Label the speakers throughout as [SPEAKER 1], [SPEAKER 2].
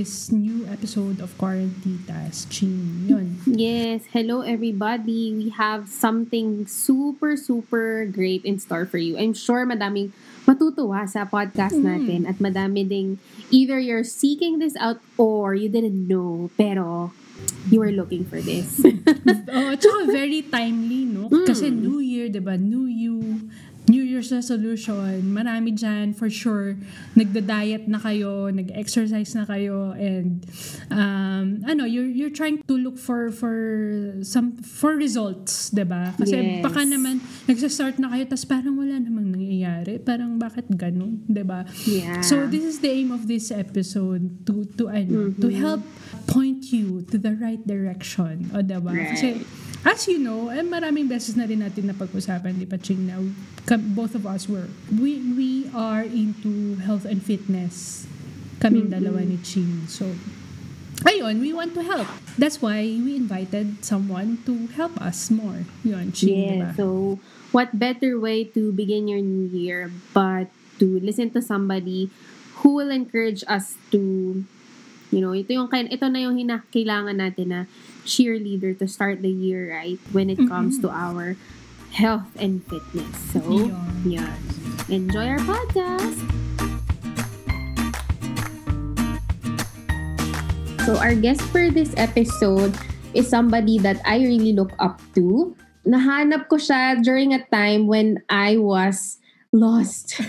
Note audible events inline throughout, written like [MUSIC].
[SPEAKER 1] this new episode of Quarantitas. Ching, yun.
[SPEAKER 2] Yes, hello everybody. We have something super, super great in store for you. I'm sure madaming matutuwa sa podcast
[SPEAKER 1] Mm.
[SPEAKER 2] natin at madami ding either you're seeking this out or you didn't know pero you were looking for this. [LAUGHS]
[SPEAKER 1] oh, tsaka very timely, no? Kasi New Year, di ba? New You, New Year's resolution. Marami dyan, for sure. Nagda-diet na kayo, nag-exercise na kayo, and um, ano, you're, you're trying to look for for some for results, ba? Kasi
[SPEAKER 2] Yes.
[SPEAKER 1] baka naman, nagsa-start na kayo, tas parang wala namang nangyayari. Parang bakit ganun, ba?
[SPEAKER 2] Yeah.
[SPEAKER 1] So this is the aim of this episode to to ano, to help point you to the right direction. O diba?
[SPEAKER 2] Right.
[SPEAKER 1] Kasi as you know, eh, maraming beses na rin natin na pag-usapan, di ba, Ching, na both of us were, we, we are into health and fitness. Kaming dalawa ni Ching. So, ayun, we want to help. That's why we invited someone to help us more. Yun, Ching?
[SPEAKER 2] Yeah, so what better way to begin your new year but to listen to somebody who will encourage us to you know, ito yung ito na yung hina, kailangan natin na cheerleader to start the year right when it comes to our health and fitness. So,
[SPEAKER 1] Yun.
[SPEAKER 2] yeah. Enjoy our podcast. So our guest for this episode is somebody that I really look up to. Nahanap ko siya during a time when I was lost.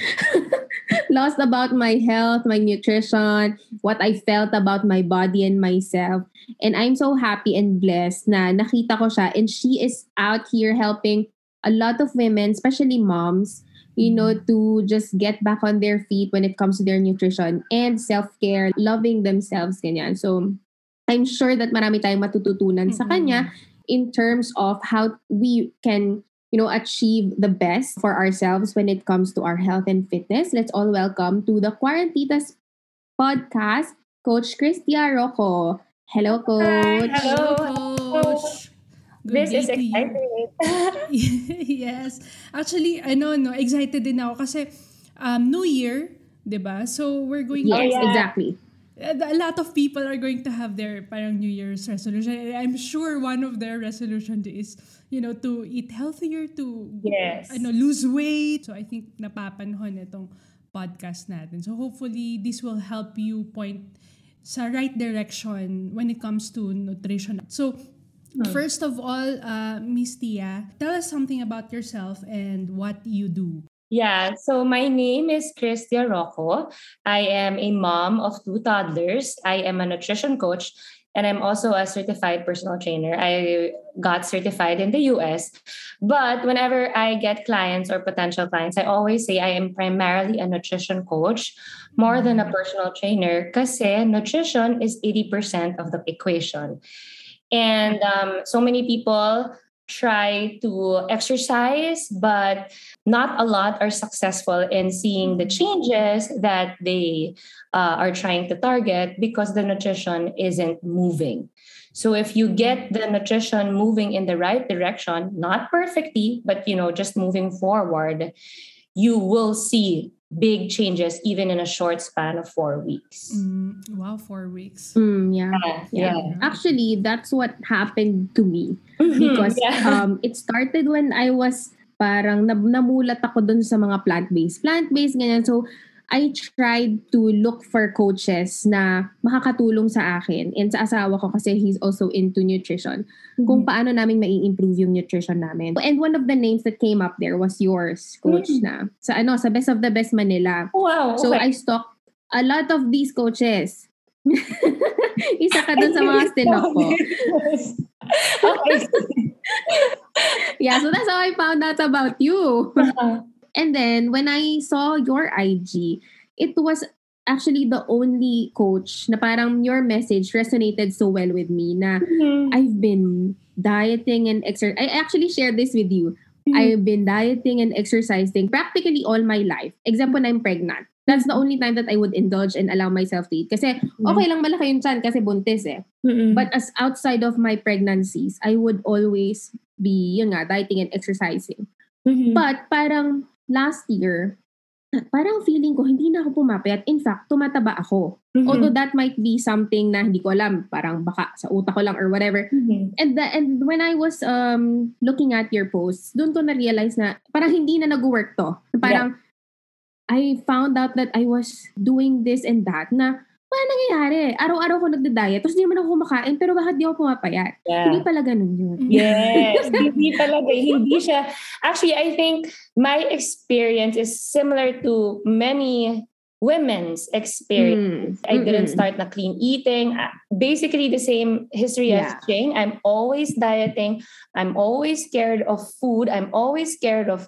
[SPEAKER 2] [LAUGHS] lost about my health, my nutrition, what I felt about my body and myself. And I'm so happy and blessed na nakita ko siya and she is out here helping a lot of women, especially moms, you know, to just get back on their feet when it comes to their nutrition and self-care, loving themselves, ganyan. So, I'm sure that marami tayong matututunan sa
[SPEAKER 1] Mm-mm.
[SPEAKER 2] kanya in terms of how we can, you know, achieve the best for ourselves when it comes to our health and fitness. Let's all welcome to the Quarantitas podcast, Coach Cristia Rocco. Hello, Coach.
[SPEAKER 3] Hello.
[SPEAKER 1] Coach. Good
[SPEAKER 3] This is
[SPEAKER 1] to
[SPEAKER 3] exciting. [LAUGHS]
[SPEAKER 1] yes. Actually, ano, no, excited din ako kasi um, New Year, 'di ba? So, we're going
[SPEAKER 2] Yes,
[SPEAKER 3] yeah.
[SPEAKER 2] exactly.
[SPEAKER 1] A lot of people are going to have their parang New Year's resolution. And I'm sure one of their resolution is, you know, to eat healthier, to
[SPEAKER 3] Yes.
[SPEAKER 1] ano, lose weight. So I think napapanahon itong podcast natin. So hopefully this will help you point sa right direction when it comes to nutrition. So first of all, uh, Miss Tia, tell us something about yourself and what you do.
[SPEAKER 3] Yeah, so my name is Cristia Rocco. I am a mom of two toddlers. I am a nutrition coach and I'm also a certified personal trainer. I got certified in the US. But whenever I get clients or potential clients, I always say I am primarily a nutrition coach more than a personal trainer because nutrition is 80% of the equation. And um, so many people try to exercise, but not a lot are successful in seeing the changes that they uh, are trying to target because the nutrition isn't moving. So if you get the nutrition moving in the right direction, not perfectly, but you know, just moving forward, you will see big changes even in a short span of four weeks.
[SPEAKER 1] Mm, wow, four weeks.
[SPEAKER 2] Mm, yeah.
[SPEAKER 3] Yeah.
[SPEAKER 2] Yeah. Actually, that's what happened to me. because
[SPEAKER 3] Yeah. [LAUGHS]
[SPEAKER 2] um it started when I was parang nab- namulat ako dun sa mga plant-based. Plant-based ganyan. So I tried to look for coaches na makakatulong sa akin and sa asawa ko kasi he's also into nutrition. Kung paano namin mai-improve yung nutrition namin. And one of the names that came up there was yours, coach
[SPEAKER 3] Mm.
[SPEAKER 2] na. Sa ano, sa Best of the Best Manila.
[SPEAKER 3] Wow.
[SPEAKER 2] So
[SPEAKER 3] okay.
[SPEAKER 2] I stalked a lot of these coaches. [LAUGHS] Isa ka dun sa mga stinok ko. [LAUGHS]
[SPEAKER 3] okay.
[SPEAKER 2] Yeah, so that's how I found out about you. And then when I saw your IG, it was actually the only coach na parang your message resonated so well with me na I've been dieting and exercise. I actually shared this with you. I've been dieting and exercising practically all my life, except when I'm pregnant. That's the only time that I would indulge and allow myself to eat. Kasi okay lang malaki yung chan kasi buntis eh.
[SPEAKER 3] Mm-mm.
[SPEAKER 2] But as outside of my pregnancies, I would always be, yun nga, dieting and exercising.
[SPEAKER 3] Mhm.
[SPEAKER 2] But parang last year, parang feeling ko hindi na ako pumapayat. In fact, tumataba ako.
[SPEAKER 3] Mhm.
[SPEAKER 2] Although that might be something na hindi ko alam, parang baka sa utak ko lang or whatever.
[SPEAKER 3] Mhm.
[SPEAKER 2] And the, and when I was um looking at your posts, doon ko na-realize na parang hindi na nag-work to. Parang I found out that I was doing this and that na wala nangyayari. Araw-araw ko nagda-diet. Tapos di naman ako kumakain, pero bakit di ako pumapayat? Hindi
[SPEAKER 3] Yeah.
[SPEAKER 2] pala ganun yun.
[SPEAKER 3] Yes, [LAUGHS] hindi talaga. Hindi siya. Actually, I think my experience is similar to many women's experience.
[SPEAKER 2] Mm.
[SPEAKER 3] I didn't
[SPEAKER 2] Mm-mm.
[SPEAKER 3] start na clean eating. Uh, Basically the same history
[SPEAKER 2] Yeah.
[SPEAKER 3] as Jane. I'm always dieting. I'm always scared of food. I'm always scared of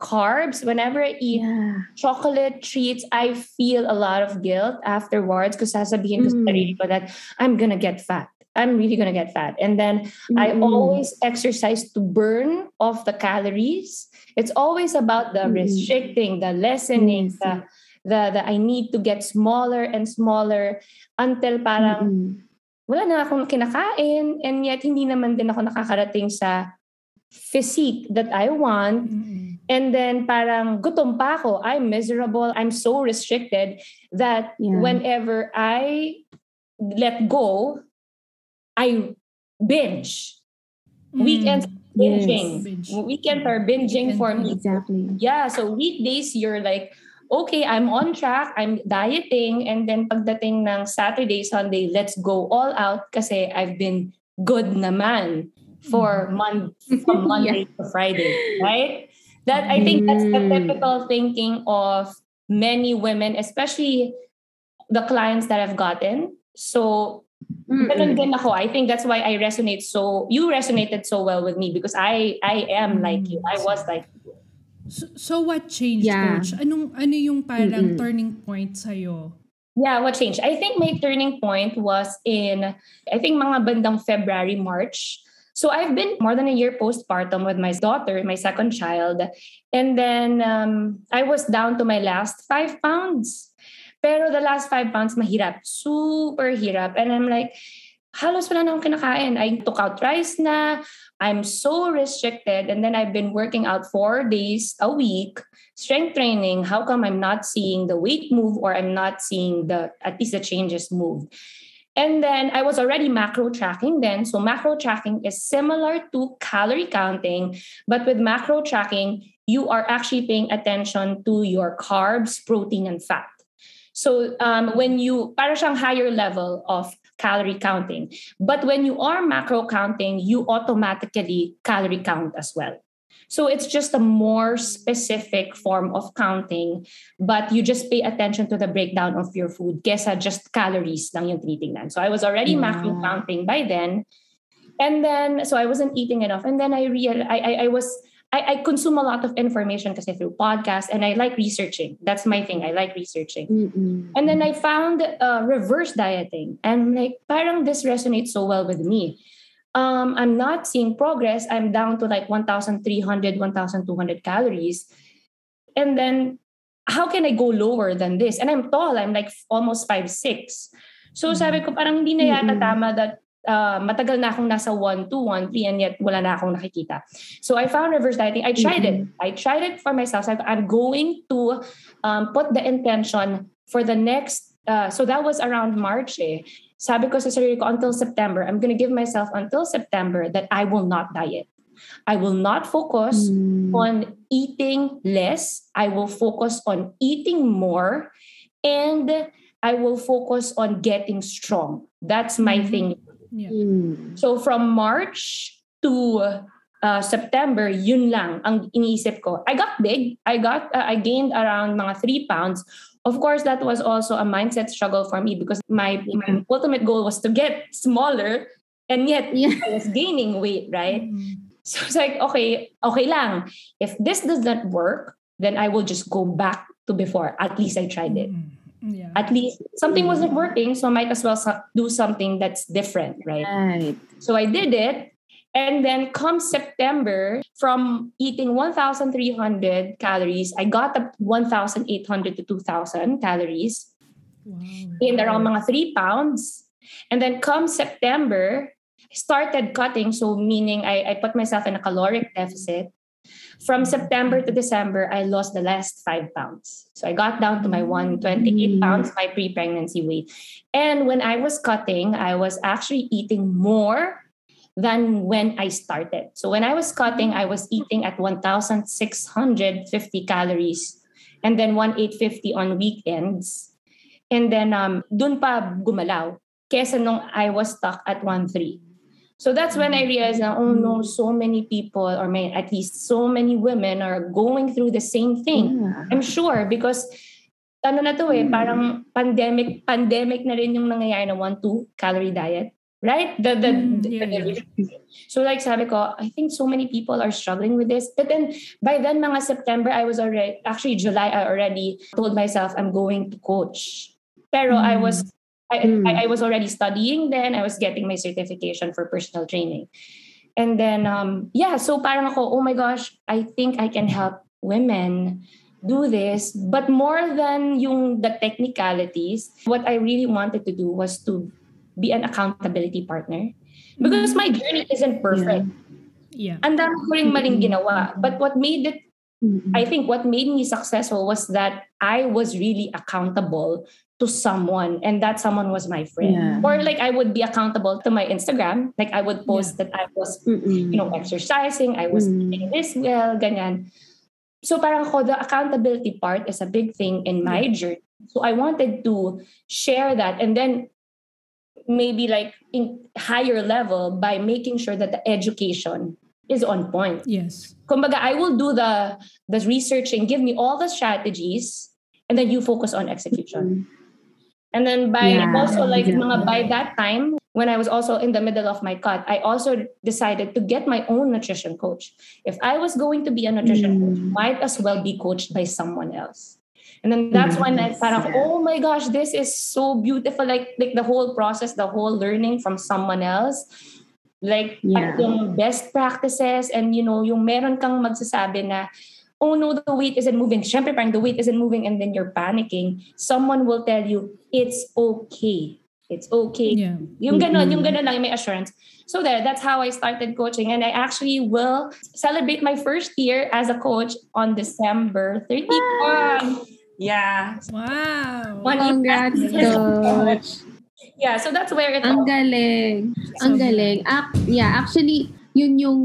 [SPEAKER 3] carbs. Whenever I eat
[SPEAKER 2] Yeah.
[SPEAKER 3] chocolate treats, I feel a lot of guilt afterwards because sasabihin ko sa
[SPEAKER 2] Mm.
[SPEAKER 3] sarili ko that I'm gonna get fat. I'm really gonna get fat. And then I
[SPEAKER 2] Mm-mm.
[SPEAKER 3] always exercise to burn off the calories. It's always about the
[SPEAKER 2] Mm-mm.
[SPEAKER 3] restricting, the lessening,
[SPEAKER 2] Yes.
[SPEAKER 3] the, the the I need to get smaller and smaller until parang
[SPEAKER 2] Mm-mm.
[SPEAKER 3] wala na akong kinakain and yet hindi naman din ako nakakarating sa physique that I want.
[SPEAKER 1] Mm-mm.
[SPEAKER 3] And then parang gutom pa ako. I'm miserable. I'm so restricted that
[SPEAKER 2] Yeah.
[SPEAKER 3] whenever I let go, I binge. Weekends
[SPEAKER 1] Mm.
[SPEAKER 3] binging.
[SPEAKER 1] Binge.
[SPEAKER 3] Weekends are binging
[SPEAKER 1] Weekend
[SPEAKER 3] for me.
[SPEAKER 2] Exactly.
[SPEAKER 3] Yeah, so weekdays you're like, okay, I'm on track, I'm dieting, and then pagdating ng Saturday, Sunday, let's go all out kasi I've been good naman for mon- from [LAUGHS] Monday to Friday, right? That I think that's the
[SPEAKER 2] Mm.
[SPEAKER 3] typical thinking of many women, especially the clients that I've gotten. So Ganun din ako. I think that's why I resonate so you resonated so well with me because I I am like you. I was like you.
[SPEAKER 1] So, so what changed,
[SPEAKER 2] Yeah.
[SPEAKER 1] coach? Anong ano yung parang
[SPEAKER 2] Mm-mm.
[SPEAKER 1] turning point sa'yo?
[SPEAKER 3] Yeah, what changed? I think my turning point was in I think mga bandang February, March. So I've been more than a year postpartum with my daughter, my second child. And then um, I was down to my last five pounds. Pero the last five pounds, mahirap. Super hirap. And I'm like, halos wala na akong kinakain. I took out rice na. I'm so restricted. And then I've been working out four days a week, strength training. How come I'm not seeing the weight move or I'm not seeing the, at least the changes move? And then I was already macro tracking then. So macro tracking is similar to calorie counting, but with macro tracking, you are actually paying attention to your carbs, protein, and fat. So um, when you, para siyang higher level of calorie counting. But when you are macro counting, you automatically calorie count as well. So it's just a more specific form of counting, but you just pay attention to the breakdown of your food kesa just calories lang yung tinitingnan. So I was already macro counting by then. And then, so I wasn't eating enough. And then I real I, I, I was, I, I consume a lot of information kasi through podcasts and I like researching. That's my thing. I like researching.
[SPEAKER 2] Mm-mm.
[SPEAKER 3] And then I found uh, reverse dieting. And like, parang this resonates so well with me. Um, I'm not seeing progress. I'm down to like 1,300, 1,200 calories. And then, how can I go lower than this? And I'm tall. I'm like almost 5'6". So sabi ko, parang hindi na yata
[SPEAKER 2] Mm-mm.
[SPEAKER 3] tama that uh, matagal na akong nasa 1, 2, 1, 3, and yet wala na akong nakikita. So I found reverse dieting. I tried it. I tried it for myself. So I'm going to um, put the intention for the next, uh, so that was around March eh. Sabi ko sa sarili ko, until September, I'm gonna give myself until September that I will not diet. I will not focus
[SPEAKER 2] Mm.
[SPEAKER 3] on eating less. I will focus on eating more. And I will focus on getting strong. That's my
[SPEAKER 1] Mhm.
[SPEAKER 3] thing
[SPEAKER 1] Yeah.
[SPEAKER 2] Mm.
[SPEAKER 3] So from March to uh, September, yun lang ang iniisip ko. I got big. I got uh, I gained around mga 3 pounds. Of course, that was also a mindset struggle for me because my, my ultimate goal was to get smaller and yet
[SPEAKER 2] Yeah.
[SPEAKER 3] I was gaining weight, right?
[SPEAKER 1] Mm.
[SPEAKER 3] So it's like, okay, okay lang. If this does not work, then I will just go back to before. At least I tried it.
[SPEAKER 1] Mm. Yeah.
[SPEAKER 3] At least something wasn't working, so I might as well do something that's different, right?
[SPEAKER 2] Right.
[SPEAKER 3] So I did it. And then come September, from eating 1,300 calories, I got up 1,800 to 2,000 calories
[SPEAKER 1] Wow.
[SPEAKER 3] in around mga 3 pounds. And then come September, I started cutting. So meaning I, I put myself in a caloric deficit. From September to December, I lost the last five pounds. So I got down to my 128
[SPEAKER 2] Mm.
[SPEAKER 3] pounds, my pre-pregnancy weight. And when I was cutting, I was actually eating more than when I started. So when I was cutting, I was eating at 1,650 calories and then 1,850 on weekends. And then um, dun pa gumalaw. Kesa nung I was stuck at 1,3. So that's when I realized na, oh no, so many people, or may, at least so many women are going through the same thing.
[SPEAKER 2] Yeah.
[SPEAKER 3] I'm sure because ano na to eh,
[SPEAKER 2] Mm.
[SPEAKER 3] parang pandemic pandemic na rin yung nangyayari na 1-2 calorie diet. Right? The, the,
[SPEAKER 1] Mm,
[SPEAKER 3] the-
[SPEAKER 1] yeah, [LAUGHS]
[SPEAKER 3] So like sabi ko, I think so many people are struggling with this. But then by then mga September, I was already, actually July, I already told myself I'm going to coach. Pero I
[SPEAKER 1] Mm.
[SPEAKER 3] was I,
[SPEAKER 2] Mm.
[SPEAKER 3] I, I was already studying then. I was getting my certification for personal training. And then, um, yeah, so parang ako, oh my gosh, I think I can help women do this. But more than yung the technicalities, what I really wanted to do was to be an accountability partner. Because my journey isn't perfect.
[SPEAKER 1] Yeah.
[SPEAKER 3] Ang dami ko rin maling ginawa. But what made it
[SPEAKER 2] Mm-mm.
[SPEAKER 3] I think what made me successful was that I was really accountable to someone, and that someone was my friend.
[SPEAKER 2] Yeah.
[SPEAKER 3] Or like I would be accountable to my Instagram. Like I would post that I was,
[SPEAKER 2] Mm-mm.
[SPEAKER 3] you know, exercising, I was
[SPEAKER 2] Mm.
[SPEAKER 3] eating this well, ganyan. So parang ko, the accountability part is a big thing in my journey. So I wanted to share that and then maybe like in higher level by making sure that the education is on point
[SPEAKER 1] Yes.
[SPEAKER 3] kumbaga, I will do the the researching, give me all the strategies, and then you focus on execution. And then by
[SPEAKER 2] Yeah,
[SPEAKER 3] also like
[SPEAKER 2] exactly.
[SPEAKER 3] mga by that time, when I was also in the middle of my cut, I also decided to get my own nutrition coach. If I was going to be a nutrition coach,
[SPEAKER 2] Mm.
[SPEAKER 3] might as well be coached by someone else. And then that's when I
[SPEAKER 2] Yes,
[SPEAKER 3] parang,
[SPEAKER 2] yeah.
[SPEAKER 3] oh my gosh, this is so beautiful. Like like the whole process, the whole learning from someone else. Like
[SPEAKER 2] Yeah.
[SPEAKER 3] yung best practices and you know, yung meron kang magsasabi na, oh no, the weight isn't moving. Siyempre parang the weight isn't moving and then you're panicking. Someone will tell you, it's okay. It's okay.
[SPEAKER 1] Yeah.
[SPEAKER 3] Yung ganon, yung
[SPEAKER 2] Mm-mm.
[SPEAKER 3] ganon lang, may assurance. So there, that's how I started coaching. And I actually will celebrate my first year as a coach on December 31. Yeah.
[SPEAKER 1] Wow.
[SPEAKER 3] One
[SPEAKER 2] Congrats, Coach. [LAUGHS]
[SPEAKER 3] Yeah, so that's where it
[SPEAKER 2] Ang
[SPEAKER 3] all
[SPEAKER 2] galing. Ang
[SPEAKER 1] Sobra.
[SPEAKER 2] galing. Ac- yeah, actually, yun yung,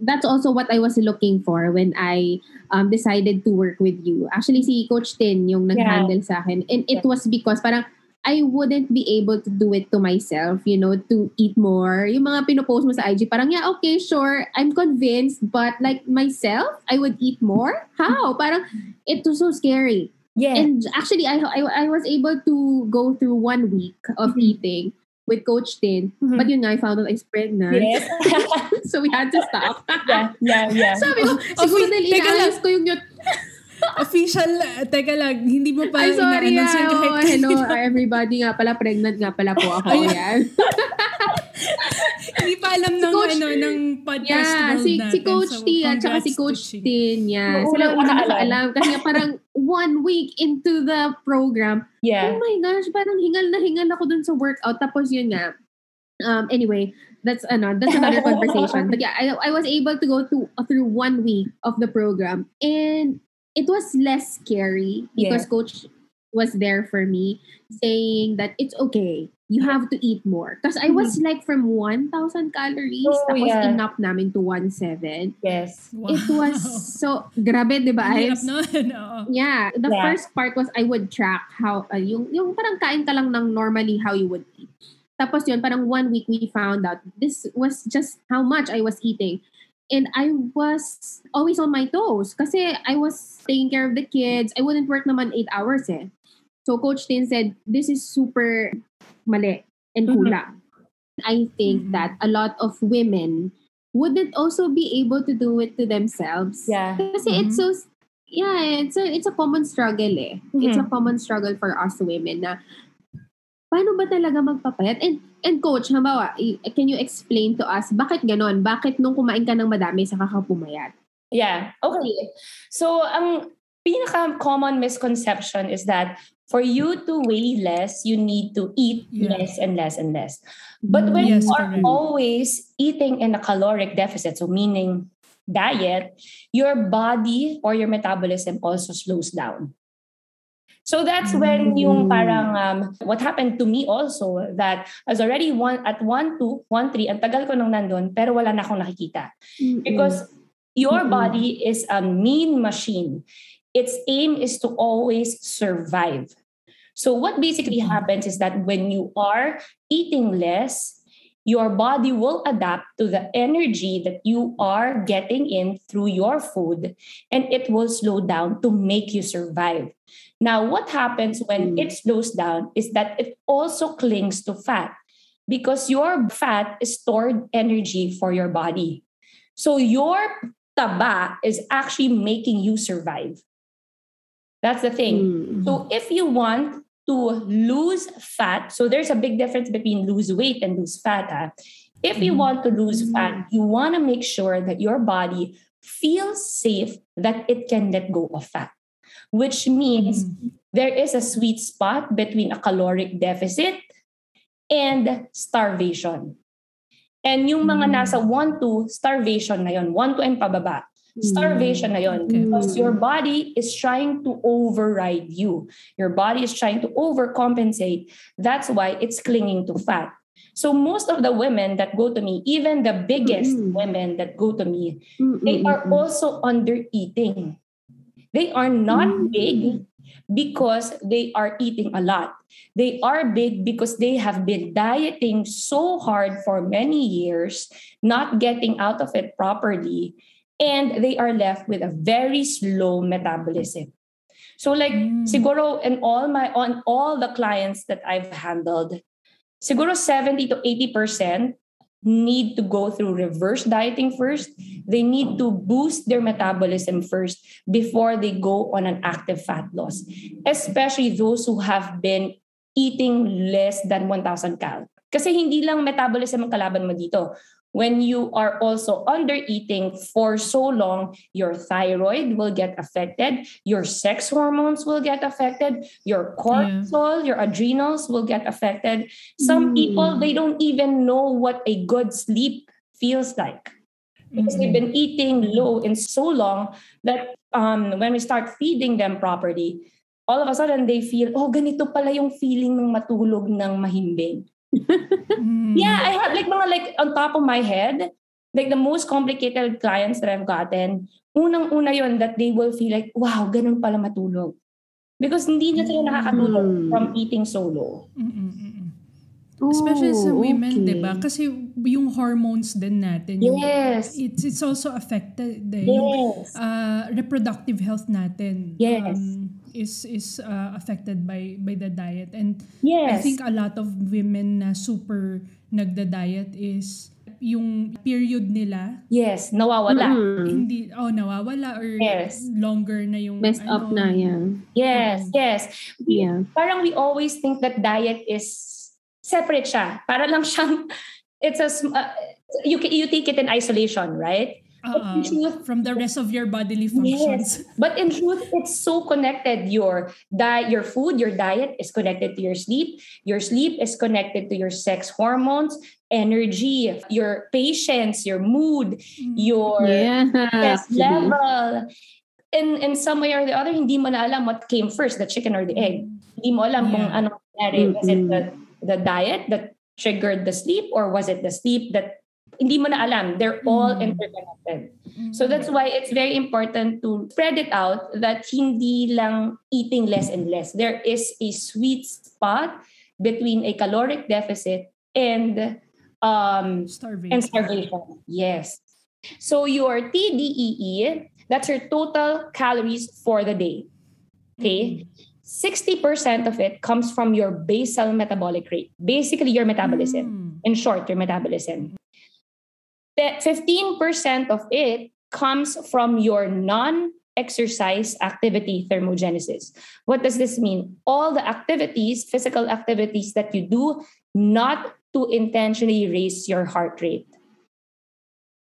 [SPEAKER 2] that's also what I was looking for when I um, decided to work with you. Actually, si Coach Tin yung nag-handle sa akin. And it
[SPEAKER 3] Yeah.
[SPEAKER 2] was because parang I wouldn't be able to do it to myself, you know, to eat more. Yung mga pinopost mo sa IG, parang, yeah, okay, sure, I'm convinced, but like myself, I would eat more? How? Parang, it was so scary.
[SPEAKER 3] Yeah.
[SPEAKER 2] And actually, I, I I was able to go through one week of
[SPEAKER 3] Mhm.
[SPEAKER 2] eating with Coach Tin.
[SPEAKER 3] Mhm.
[SPEAKER 2] But yun nga, I found out I was pregnant.
[SPEAKER 3] yes. [LAUGHS]
[SPEAKER 2] so we had to stop.
[SPEAKER 3] yeah, yeah, yeah. [LAUGHS]
[SPEAKER 2] Sabi ko,
[SPEAKER 1] Oh,
[SPEAKER 2] siguro dahil
[SPEAKER 1] teka lang.
[SPEAKER 2] inaayos ko yung
[SPEAKER 1] Official, teka lang, hindi mo pa
[SPEAKER 2] Ay, sorry.
[SPEAKER 1] ina-announce
[SPEAKER 2] ah,
[SPEAKER 1] yun kahit
[SPEAKER 2] oh, hello, everybody nga pala. Pregnant nga pala po ako.
[SPEAKER 1] Ayun.
[SPEAKER 2] Yan. [LAUGHS]
[SPEAKER 1] Hindi pa alam ng,
[SPEAKER 2] Coach-
[SPEAKER 1] ano, ng podcast
[SPEAKER 2] Yeah,
[SPEAKER 1] world
[SPEAKER 2] si,
[SPEAKER 1] natin.
[SPEAKER 2] si Coach
[SPEAKER 1] So,
[SPEAKER 2] T at saka si Coach. Tin. Yeah.
[SPEAKER 3] Oo,
[SPEAKER 2] Sila
[SPEAKER 3] nakaalam.
[SPEAKER 2] nakaalam. Kasi nga parang one week into the program,
[SPEAKER 3] yeah.
[SPEAKER 2] Oh my gosh, parang hingal na hingal ako dun sa workout. Tapos yun nga. Um, anyway, that's ano, that's another [LAUGHS] conversation. But yeah, I, I was able to go to through one week of the program, and it was less scary because
[SPEAKER 3] Yeah.
[SPEAKER 2] coach was there for me, saying that it's okay. You have to eat more. Because I was like from 1,000 calories,
[SPEAKER 3] Oh,
[SPEAKER 2] tapos
[SPEAKER 3] yeah.
[SPEAKER 2] inap namin to 1,700.
[SPEAKER 3] Yes.
[SPEAKER 1] Wow.
[SPEAKER 2] It was [LAUGHS] so, grabe, di ba?
[SPEAKER 1] Hirap nun, oo.
[SPEAKER 2] Yeah, the
[SPEAKER 3] Yeah.
[SPEAKER 2] first part was I would track how uh, yung yung parang kain ka lang ng normally how you would eat. Tapos yun, parang one week we found out this was just how much I was eating. And I was always on my toes kasi I was taking care of the kids. I wouldn't work naman eight hours eh. So Coach Tin said, this is super mali and
[SPEAKER 3] Mhm.
[SPEAKER 2] kulang. I think
[SPEAKER 1] Mhm.
[SPEAKER 2] that a lot of women wouldn't also be able to do it to themselves.
[SPEAKER 3] Yeah.
[SPEAKER 2] Kasi it's so yeah, it's a it's a common struggle eh. It's a
[SPEAKER 3] Mhm.
[SPEAKER 2] common struggle for us women na paano ba talaga magpapayat? And and coach, halimbawa, can you explain to us bakit ganon? Bakit nung kumain ka ng madami saka ka pumayat?
[SPEAKER 3] Yeah. Okay. So, ang pinaka-common misconception is that for you to weigh less, you need to eat
[SPEAKER 1] Yeah.
[SPEAKER 3] less and less and less. But when
[SPEAKER 1] Yes,
[SPEAKER 3] you are
[SPEAKER 1] correct.
[SPEAKER 3] always eating in a caloric deficit, so meaning diet, your body or your metabolism also slows down. So that's when yung parang um, what happened to me also that as already one at 1 2 1 3 ang tagal ko nang nandun pero wala na akong nakikita. Because your body is a mean machine. Its aim is to always survive. So what basically happens is that when you are eating less, your body will adapt to the energy that you are getting in through your food and it will slow down to make you survive. Now, what happens when
[SPEAKER 2] Mm.
[SPEAKER 3] it slows down is that it also clings to fat because your fat is stored energy for your body. So your taba is actually making you survive. That's the thing.
[SPEAKER 2] Mm.
[SPEAKER 3] So if you want to lose fat, so there's a big difference between lose weight and lose fat. ah. If you
[SPEAKER 1] Mhm.
[SPEAKER 3] want to lose fat, you want to make sure that your body feels safe that it can let go of fat, which means
[SPEAKER 1] Mhm.
[SPEAKER 3] there is a sweet spot between a caloric deficit and starvation. And yung mga
[SPEAKER 1] Mm.
[SPEAKER 3] nasa 1 to starvation na yon, 1 to and pababa. Starvation na yon.
[SPEAKER 1] Okay.
[SPEAKER 3] Because your body is trying to override you. Your body is trying to overcompensate. That's why it's clinging to fat. So most of the women that go to me, even the biggest
[SPEAKER 2] Mm.
[SPEAKER 3] women that go to me,
[SPEAKER 2] Mm,
[SPEAKER 3] they
[SPEAKER 2] mm,
[SPEAKER 3] are
[SPEAKER 2] mm,
[SPEAKER 3] also under eating. They are not
[SPEAKER 2] Mm.
[SPEAKER 3] big because they are eating a lot. They are big because they have been dieting so hard for many years, not getting out of it properly, and they are left with a very slow metabolism. So like
[SPEAKER 1] Mm.
[SPEAKER 3] siguro in all my on all the clients that I've handled, siguro 70 to 80% need to go through reverse dieting first. They need to boost their metabolism first before they go on an active fat loss, especially those who have been eating less than 1,000 cal. Kasi hindi lang metabolism ang kalaban mo dito. When you are also under eating for so long, your thyroid will get affected, your sex hormones will get affected, your cortisol, your adrenals will get affected. Some
[SPEAKER 2] Mm.
[SPEAKER 3] people, they don't even know what a good sleep feels like because they've been eating low in so long that um, when we start feeding them properly, all of a sudden they feel, oh, ganito pala yung feeling ng matulog ng mahimbing.
[SPEAKER 1] Mm.
[SPEAKER 3] Yeah, I have like mga like on top of my head, like the most complicated clients that I've gotten, unang-una yon that they will feel like, wow, ganun pala matulog. Because hindi na sila nakakatulog
[SPEAKER 2] Mm.
[SPEAKER 3] from eating solo.
[SPEAKER 1] Mm, mm, mm.
[SPEAKER 2] Oh,
[SPEAKER 1] Especially sa women,
[SPEAKER 2] okay.
[SPEAKER 1] 'di ba? Kasi yung hormones din natin, yung-
[SPEAKER 3] Yes.
[SPEAKER 1] it's it's also affected eh, yung
[SPEAKER 3] Yes.
[SPEAKER 1] uh, reproductive health natin
[SPEAKER 3] Yes.
[SPEAKER 1] um, is is uh, affected by by the diet and
[SPEAKER 3] Yes.
[SPEAKER 1] I think a lot of women na super nagda-diet is yung period nila
[SPEAKER 3] yes, nawawala.
[SPEAKER 2] Mm-mm.
[SPEAKER 1] hindi oh nawawala or
[SPEAKER 3] Yes.
[SPEAKER 1] longer na yung
[SPEAKER 2] Messed up
[SPEAKER 1] ano,
[SPEAKER 2] na yan.
[SPEAKER 3] Yes,
[SPEAKER 1] Mm.
[SPEAKER 3] yes. We-
[SPEAKER 2] Yeah.
[SPEAKER 3] Parang we always think that diet is separate siya. Para lang siyang, it's a, uh, you, you take it in isolation, right?
[SPEAKER 1] Uh,
[SPEAKER 3] truth-
[SPEAKER 1] from the rest of your bodily functions
[SPEAKER 3] But in truth, it's so connected. Your diet, your food, your diet is connected to your sleep. Your sleep is connected to your sex hormones, energy, your patience, your mood, your
[SPEAKER 2] Yeah.
[SPEAKER 3] stress level. In in some way or the other, hindi mo na alam what came first, the chicken or the egg. Hindi mo alam kung
[SPEAKER 1] Yeah.
[SPEAKER 3] ano nangyari. Was it the, the diet that triggered the sleep or was it the sleep that hindi mo na alam. They're all
[SPEAKER 1] Mm.
[SPEAKER 3] interconnected. So that's why it's very important to spread it out that hindi lang eating less and less. There is a sweet spot between a caloric deficit and um,
[SPEAKER 1] starvation
[SPEAKER 3] and starvation. Yes. So your TDEE, that's your total calories for the day. Okay. 60% of it comes from your basal metabolic rate. Basically, your metabolism.
[SPEAKER 1] Mm.
[SPEAKER 3] In short, your metabolism. That 15% of it comes from your non exercise activity thermogenesis. What does this mean? All the activities, physical activities that you do, not to intentionally raise your heart rate.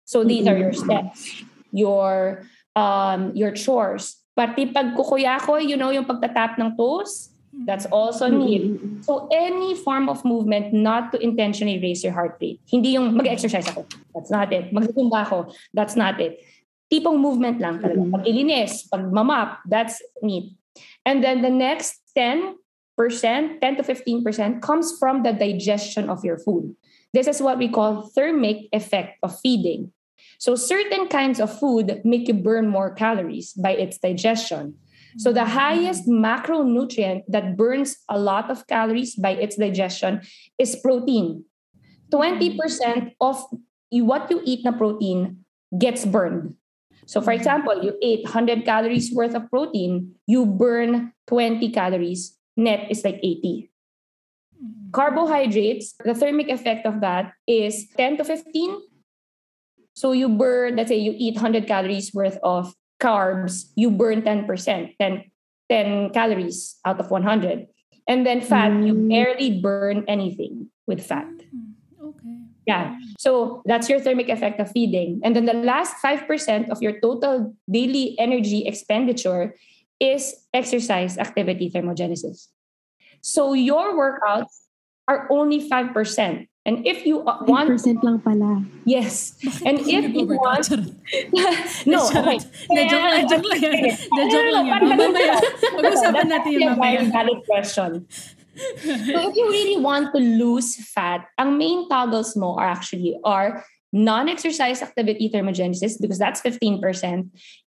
[SPEAKER 3] So these are your steps, your um, your chores. Pati pagkukuya ko, you know, yung pagtatap ng toes, that's also need.
[SPEAKER 2] Mm-mm.
[SPEAKER 3] So any form of movement not to intentionally raise your heart rate. Hindi yung mag-exercise ako. That's not it. Magzumba ako. That's not it. tipong movement lang talaga.
[SPEAKER 2] Mhm.
[SPEAKER 3] Paglilinis, pagmamap, that's neat. And then the next 10%, 10 to 15% comes from the digestion of your food. This is what we call thermic effect of feeding. So certain kinds of food make you burn more calories by its digestion. So the highest macronutrient that burns a lot of calories by its digestion is protein. 20% of what you eat na protein gets burned. So for example, you ate 100 calories worth of protein, you burn 20 calories, net is like 80. Carbohydrates, the thermic effect of that is 10 to 15. So you burn, let's say you eat 100 calories worth of carbs, you burn 10%, 10, 10 calories out of 100. And then fat, you
[SPEAKER 2] Mm.
[SPEAKER 3] barely burn anything with fat.
[SPEAKER 1] Mm, Okay.
[SPEAKER 3] Yeah. So that's your thermic effect of feeding. And then the last 5% of your total daily energy expenditure is exercise activity thermogenesis. So your workouts are only 5%. And if you want,
[SPEAKER 2] 5% lang pala.
[SPEAKER 3] yes. And if you want, [LAUGHS] no,
[SPEAKER 1] Charot.
[SPEAKER 3] okay.
[SPEAKER 1] Hindi, joke lang, joke lang yan. Hindi, joke lang yan. Mamaya, pag-usapan natin yung
[SPEAKER 3] That's
[SPEAKER 1] mamaya.
[SPEAKER 3] a valid question. so if you really want to lose fat, ang main toggles mo are actually are non-exercise activity thermogenesis because that's 15%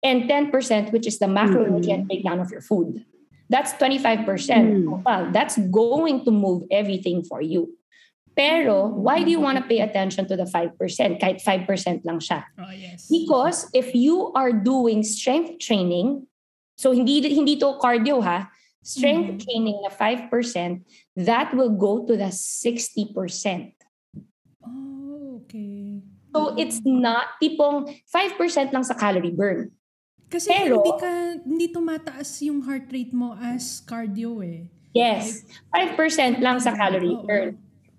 [SPEAKER 3] and 10% which is the macronutrient breakdown of your food. That's 25%.
[SPEAKER 2] Mm.
[SPEAKER 3] Well, that's going to move everything for you. Pero why do you want to pay attention to the 5%? Kahit 5% lang siya.
[SPEAKER 1] Oh, yes.
[SPEAKER 3] Because if you are doing strength training, so hindi hindi to cardio ha, strength
[SPEAKER 1] Mhm.
[SPEAKER 3] training na 5%, that will go to the 60%.
[SPEAKER 1] Oh, okay.
[SPEAKER 3] So it's not tipong 5% lang sa calorie burn.
[SPEAKER 1] Kasi
[SPEAKER 3] Pero-
[SPEAKER 1] hindi ka, hindi tumataas yung heart rate mo as cardio eh.
[SPEAKER 3] Yes, 5% lang sa calorie burn.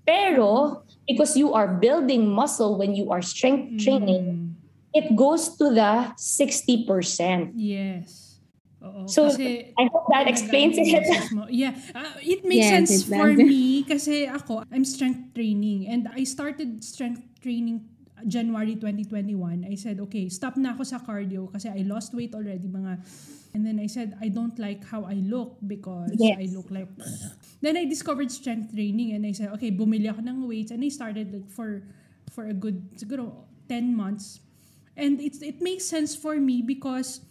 [SPEAKER 3] Pero because you are building muscle when you are strength training,
[SPEAKER 1] Mm,
[SPEAKER 3] it goes to the 60%.
[SPEAKER 1] yes. Oo.
[SPEAKER 3] So,
[SPEAKER 1] kasi,
[SPEAKER 3] I hope that explains it.
[SPEAKER 1] Yeah. Ah, it makes
[SPEAKER 2] Yes,
[SPEAKER 1] sense
[SPEAKER 2] it
[SPEAKER 1] for me kasi ako, I'm strength training and I started strength training January 2021. I said, okay, stop na ako sa cardio kasi I lost weight already mga and then I said, I don't like how I look because
[SPEAKER 3] Yes.
[SPEAKER 1] I look like Then I discovered strength training and I said, okay, bumili ako ng weights and I started like for for a good siguro 10 months. And it's it makes sense for me because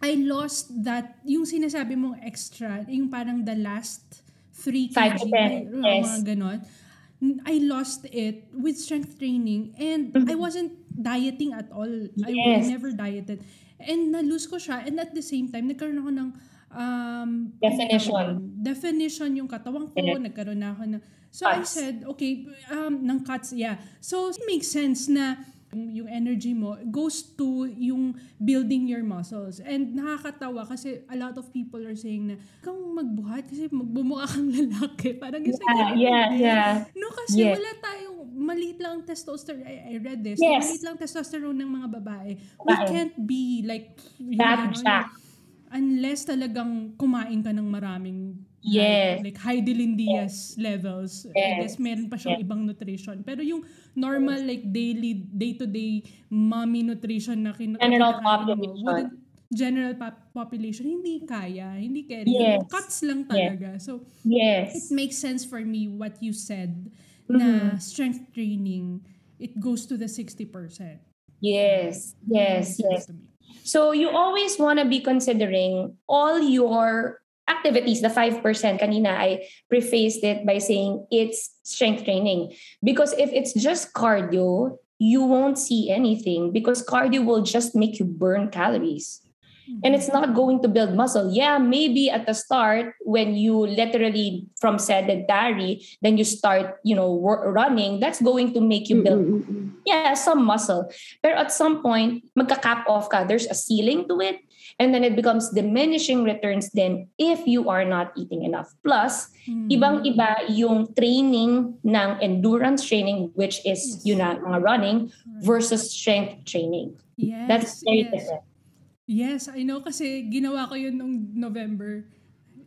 [SPEAKER 1] I lost that, yung sinasabi mong extra, yung parang the last 3
[SPEAKER 3] Five
[SPEAKER 1] kg,
[SPEAKER 3] yes.
[SPEAKER 1] mga ganon. I lost it with strength training and I wasn't dieting at all. I, I
[SPEAKER 3] Mm-hmm. Yes.
[SPEAKER 1] never dieted. And na-lose ko siya and at the same time, nagkaroon ako ng um,
[SPEAKER 3] Definition.
[SPEAKER 1] definition yung katawan ko,
[SPEAKER 3] Yes.
[SPEAKER 1] nagkaroon na ako ng... So I
[SPEAKER 3] Cuts.
[SPEAKER 1] said, okay, um, ng cuts, yeah. So it makes sense na yung, energy mo goes to yung building your muscles. And nakakatawa kasi a lot of people are saying na, kang magbuhat kasi magbumukha kang [LAUGHS] lalaki. Parang kasi
[SPEAKER 3] Yeah, yeah, yeah.
[SPEAKER 1] No, kasi
[SPEAKER 3] Yes.
[SPEAKER 1] wala tayong, maliit lang ang testosterone. I, I read this.
[SPEAKER 3] Yes.
[SPEAKER 1] Maliit lang testosterone ng mga babae. We
[SPEAKER 3] Babae.
[SPEAKER 1] can't be like, you know,
[SPEAKER 3] jack.
[SPEAKER 1] Unless talagang kumain ka ng maraming
[SPEAKER 3] Yes.
[SPEAKER 1] like, like high Dilindias levels. I
[SPEAKER 3] Yes.
[SPEAKER 1] guess meron pa siyang
[SPEAKER 3] Yes.
[SPEAKER 1] ibang nutrition. Pero yung normal like daily, day-to-day mommy nutrition na kin-
[SPEAKER 3] General
[SPEAKER 1] mo,
[SPEAKER 3] population.
[SPEAKER 1] wouldn't- general pop- population, hindi kaya. Hindi kaya.
[SPEAKER 3] Yes.
[SPEAKER 1] Cuts lang talaga. So, it
[SPEAKER 3] Yes.
[SPEAKER 1] makes sense for me what you said
[SPEAKER 3] Mm-hmm.
[SPEAKER 1] na strength training, it goes to the 60%.
[SPEAKER 3] Yes. Yes. Yes. So you always want to be considering all your activities, the 5%. Kanina, I prefaced it by saying it's strength training. Because if it's just cardio, you won't see anything because cardio will just make you burn calories. Mm-hmm. And it's not going to build muscle. Yeah, maybe at the start when you literally from sedentary, then you start, you know, running, that's going to make you build
[SPEAKER 2] Mm-mm-mm.
[SPEAKER 3] Yeah, some muscle. Pero at some point, magka-cap off ka. There's a ceiling to it. And then it becomes diminishing returns then if you are not eating enough. Plus,
[SPEAKER 1] Mhm.
[SPEAKER 3] ibang-iba yung training ng endurance training, which is
[SPEAKER 1] Yes.
[SPEAKER 3] yun na, mga running, versus strength training.
[SPEAKER 1] Yes,
[SPEAKER 3] That's very
[SPEAKER 1] yes.
[SPEAKER 3] different.
[SPEAKER 1] Yes, I know kasi ginawa ko yun nung November.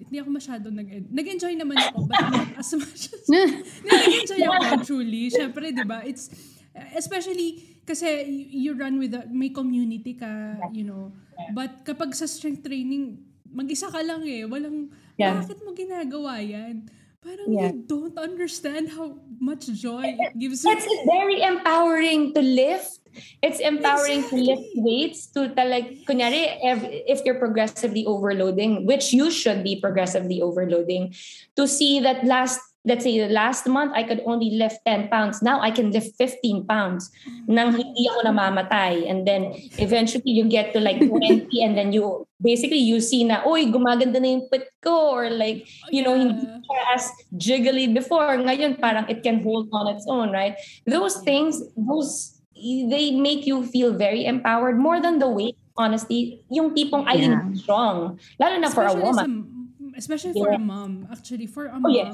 [SPEAKER 1] Hindi ako masyado nag nag-enjoy naman ako but not as much as [LAUGHS] nag-enjoy ako truly. Syempre, 'di ba? It's especially kasi you, run with a, may community ka, you know. But kapag sa strength training, mag-isa ka lang eh. Walang,
[SPEAKER 3] Yeah.
[SPEAKER 1] bakit mo ginagawa yan? Parang
[SPEAKER 3] Yeah.
[SPEAKER 1] you don't understand how much joy it gives you.
[SPEAKER 3] It's very empowering to lift. It's empowering to lift
[SPEAKER 1] Exactly.
[SPEAKER 3] weights to talag, kunyari, if, if you're progressively overloading, which you should be progressively overloading, to see that last, let's say last month, I could only lift 10 pounds. Now I can lift 15 pounds nang hindi ako namamatay. And then eventually you get to like 20 and then you, basically you see na, uy, gumaganda na yung pit ko or like, you know, hindi siya as jiggly before. Ngayon, parang it can hold on its own, right? Those things, those, they make you feel very empowered more than the weight, honestly. Yung tipong, I
[SPEAKER 2] Yeah.
[SPEAKER 3] am strong. Lalo na for a
[SPEAKER 1] Especially
[SPEAKER 3] woman.
[SPEAKER 1] sa- especially for a
[SPEAKER 3] Yeah.
[SPEAKER 1] mom. Actually, for a
[SPEAKER 3] Oh, yes.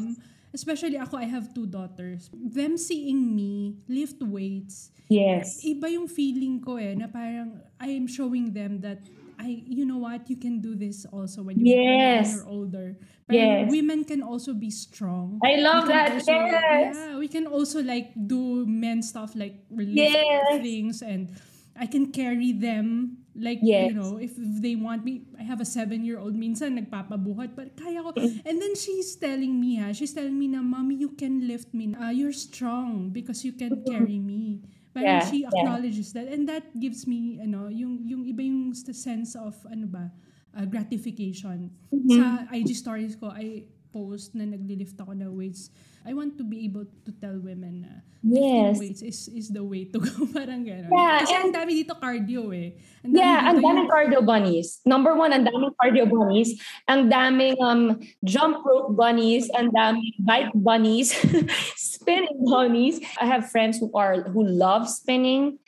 [SPEAKER 1] Especially ako, I have two daughters. Them seeing me lift weights,
[SPEAKER 3] Yes.
[SPEAKER 1] iba yung feeling ko eh, na parang I am showing them that I, you know what, you can do this also when, you,
[SPEAKER 3] Yes.
[SPEAKER 1] when you're older. Parang
[SPEAKER 3] Yes.
[SPEAKER 1] women can also be strong.
[SPEAKER 3] I love that.
[SPEAKER 1] also-
[SPEAKER 3] yes.
[SPEAKER 1] Yeah, we can also like do men stuff like lift
[SPEAKER 3] Yes.
[SPEAKER 1] things and I can carry them like
[SPEAKER 3] Yes.
[SPEAKER 1] you know if they want me I have a seven year old minsan nagpapabuhat but kaya ko and then she's telling me ha she's telling me na mommy you can lift me uh, you're strong because you can carry me Parang
[SPEAKER 3] Yeah,
[SPEAKER 1] she
[SPEAKER 3] yeah.
[SPEAKER 1] acknowledges that and that gives me ano yung yung iba yung sense of ano ba uh, gratification
[SPEAKER 3] Mm-hmm.
[SPEAKER 1] sa IG stories ko I post na naglilift ako na weights I want to be able to tell women na
[SPEAKER 3] Yes.
[SPEAKER 1] weights is is the way to go [LAUGHS] parang gano'n
[SPEAKER 3] Yeah,
[SPEAKER 1] kasi ang
[SPEAKER 3] and-
[SPEAKER 1] dami dito cardio eh ang dami
[SPEAKER 3] Yeah, ang daming
[SPEAKER 1] yung-
[SPEAKER 3] cardio bunnies. Number one, ang daming cardio bunnies. Ang daming um, jump rope bunnies. Ang daming bike bunnies. [LAUGHS] spinning bunnies. I have friends who are who love spinning.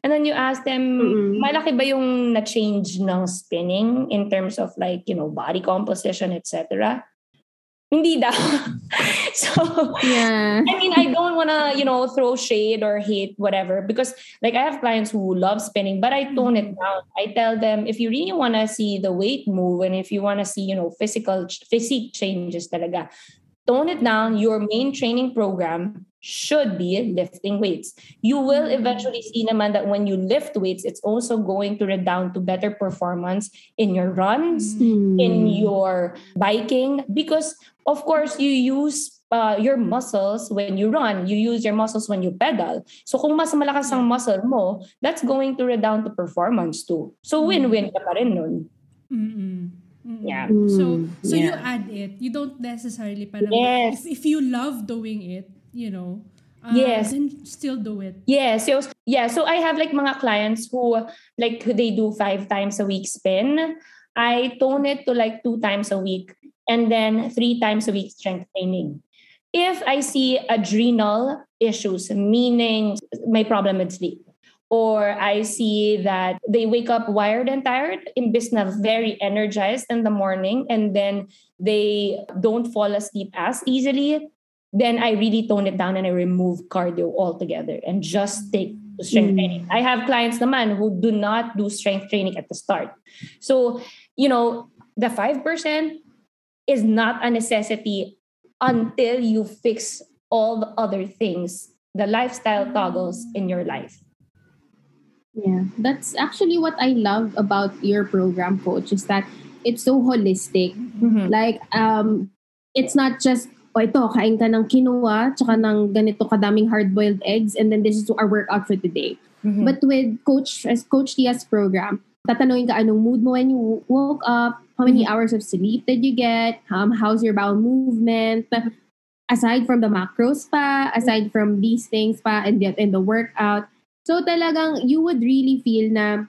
[SPEAKER 3] And then you ask them,
[SPEAKER 2] Mm-mm.
[SPEAKER 3] malaki ba yung na-change ng spinning in terms of like, you know, body composition, etc.? Hindi daw. [LAUGHS] so,
[SPEAKER 2] Yeah.
[SPEAKER 3] I mean, I don't want to, you know, throw shade or hate whatever because, like, I have clients who love spinning, but I tone it mm-hmm. down. I tell them if you really want to see the weight move and if you want to see, you know, physical physique changes, talaga, tone it down. Your main training program should be lifting weights. You will eventually see naman that when you lift weights, it's also going to redound to better performance in your runs,
[SPEAKER 2] Hmm.
[SPEAKER 3] in your biking because of course you use uh, your muscles when you run you use your muscles when you pedal so kung mas malakas ang muscle mo that's going to redound to performance too so win-win ka pa rin nun
[SPEAKER 1] Mm-mm. Mm-mm.
[SPEAKER 3] Yeah.
[SPEAKER 1] So
[SPEAKER 2] Mm,
[SPEAKER 1] so you add it. You don't necessarily parang
[SPEAKER 3] Yes.
[SPEAKER 1] if, if you love doing it, you know, uh,
[SPEAKER 3] Yes.
[SPEAKER 1] then still do it.
[SPEAKER 3] Yeah, so yeah, so I have like mga clients who like they do five times a week spin. I tone it to like two times a week and then three times a week strength training. If I see adrenal issues, meaning my problem with sleep, or I see that they wake up wired and tired, imbis na very energized in the morning, and then they don't fall asleep as easily, then I really tone it down and I remove cardio altogether and just take strength
[SPEAKER 2] Mm.
[SPEAKER 3] training. I have clients naman who do not do strength training at the start. So, you know, the 5% is not a necessity until you fix all the other things, the lifestyle toggles in your life.
[SPEAKER 2] Yeah, that's actually what I love about your program, coach, is that it's so holistic. Like, um, it's not just, oh, ito, kain ka ng quinoa, tsaka ng ganito kadaming hard-boiled eggs, and then this is our workout for today.
[SPEAKER 3] Mhm.
[SPEAKER 2] But with Coach, as Coach Tia's program, tatanungin ka anong mood mo when you woke up, how many hours of sleep did you get, um, how's your bowel movement, aside from the macros pa, aside from these things pa, and the, and the workout. So talagang you would really feel na,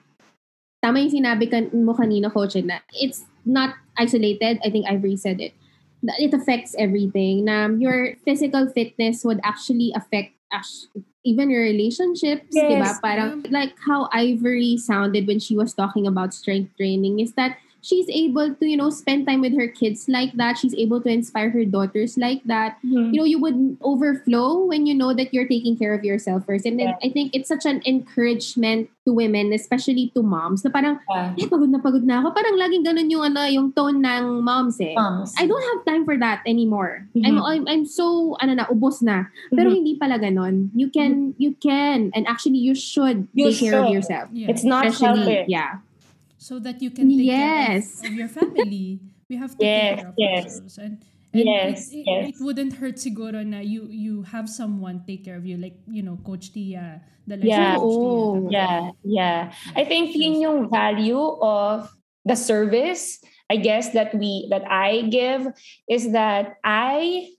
[SPEAKER 2] tama yung sinabi kan, mo kanina, Coach, na it's not isolated. I think Ivory said it. That it affects everything. Na your physical fitness would actually affect act- even your relationships, di ba?
[SPEAKER 3] Yes.
[SPEAKER 2] Parang like how Ivory sounded when she was talking about strength training is that she's able to, you know, spend time with her kids like that. She's able to inspire her daughters like that.
[SPEAKER 3] Mhm.
[SPEAKER 2] You know, you would overflow when you know that you're taking care of yourself first. And
[SPEAKER 3] Yeah.
[SPEAKER 2] I think it's such an encouragement to women, especially to moms, na parang,
[SPEAKER 3] Yeah.
[SPEAKER 2] eh, pagod na pagod na ako. Parang laging ganun yung, ano, yung tone ng moms eh.
[SPEAKER 3] Moms.
[SPEAKER 2] I don't have time for that anymore.
[SPEAKER 3] Mhm.
[SPEAKER 2] I'm, I'm I'm so ano na ubos na. Pero
[SPEAKER 3] Mhm.
[SPEAKER 2] hindi pala ganon. You can you can and actually you should
[SPEAKER 3] You
[SPEAKER 2] take care of
[SPEAKER 3] should.
[SPEAKER 2] yourself.
[SPEAKER 1] Yeah.
[SPEAKER 3] It's not
[SPEAKER 2] Especially
[SPEAKER 3] selfish.
[SPEAKER 2] yeah.
[SPEAKER 1] So that you can take
[SPEAKER 2] Yes.
[SPEAKER 1] care of, of your family. We have to
[SPEAKER 3] Yes,
[SPEAKER 1] take care of
[SPEAKER 3] yes.
[SPEAKER 1] ourselves. And, and
[SPEAKER 3] Yes,
[SPEAKER 1] it, it,
[SPEAKER 3] yes.
[SPEAKER 1] it wouldn't hurt siguro na you you have someone take care of you like, you know, Coach Tia, the life
[SPEAKER 3] Yeah.
[SPEAKER 1] coach Tia.
[SPEAKER 2] Oh.
[SPEAKER 3] Yeah, yeah. I think yun yung value of the service, I guess that we that I give is that I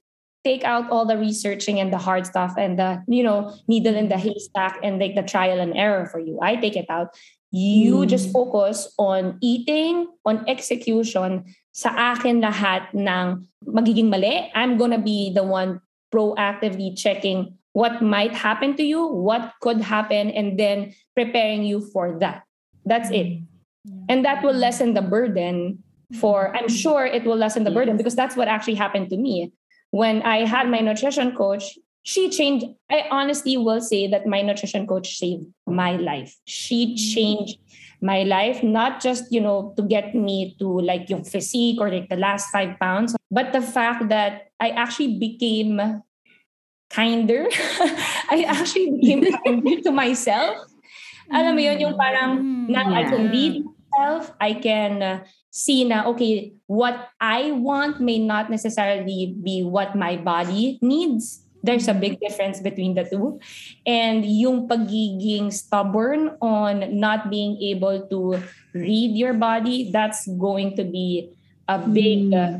[SPEAKER 3] take out all the researching and the hard stuff and the you know needle in the mm. haystack and like the trial and error for you. I take it out. You
[SPEAKER 2] Mm.
[SPEAKER 3] just focus on eating, on execution. Sa akin lahat ng magiging mali. I'm gonna be the one proactively checking what might happen to you, what could happen, and then preparing you for that. That's it.
[SPEAKER 1] Yeah.
[SPEAKER 3] And that will lessen the burden for, I'm sure it will lessen the burden because that's what actually happened to me. When I had my nutrition coach, she changed, I honestly will say that my nutrition coach saved my life. She changed my life, not just, you know, to get me to like your physique or like the last five pounds, but the fact that I actually became kinder. [LAUGHS] I actually became [LAUGHS] kinder to myself. Alam mo yun, yung parang
[SPEAKER 1] Mm,
[SPEAKER 3] now I can
[SPEAKER 2] Yeah.
[SPEAKER 3] lead myself. I can uh, see na, okay, what I want may not necessarily be what my body needs. There's a big difference between the two. And yung pagiging stubborn on not being able to read your body, that's going to be a big, uh,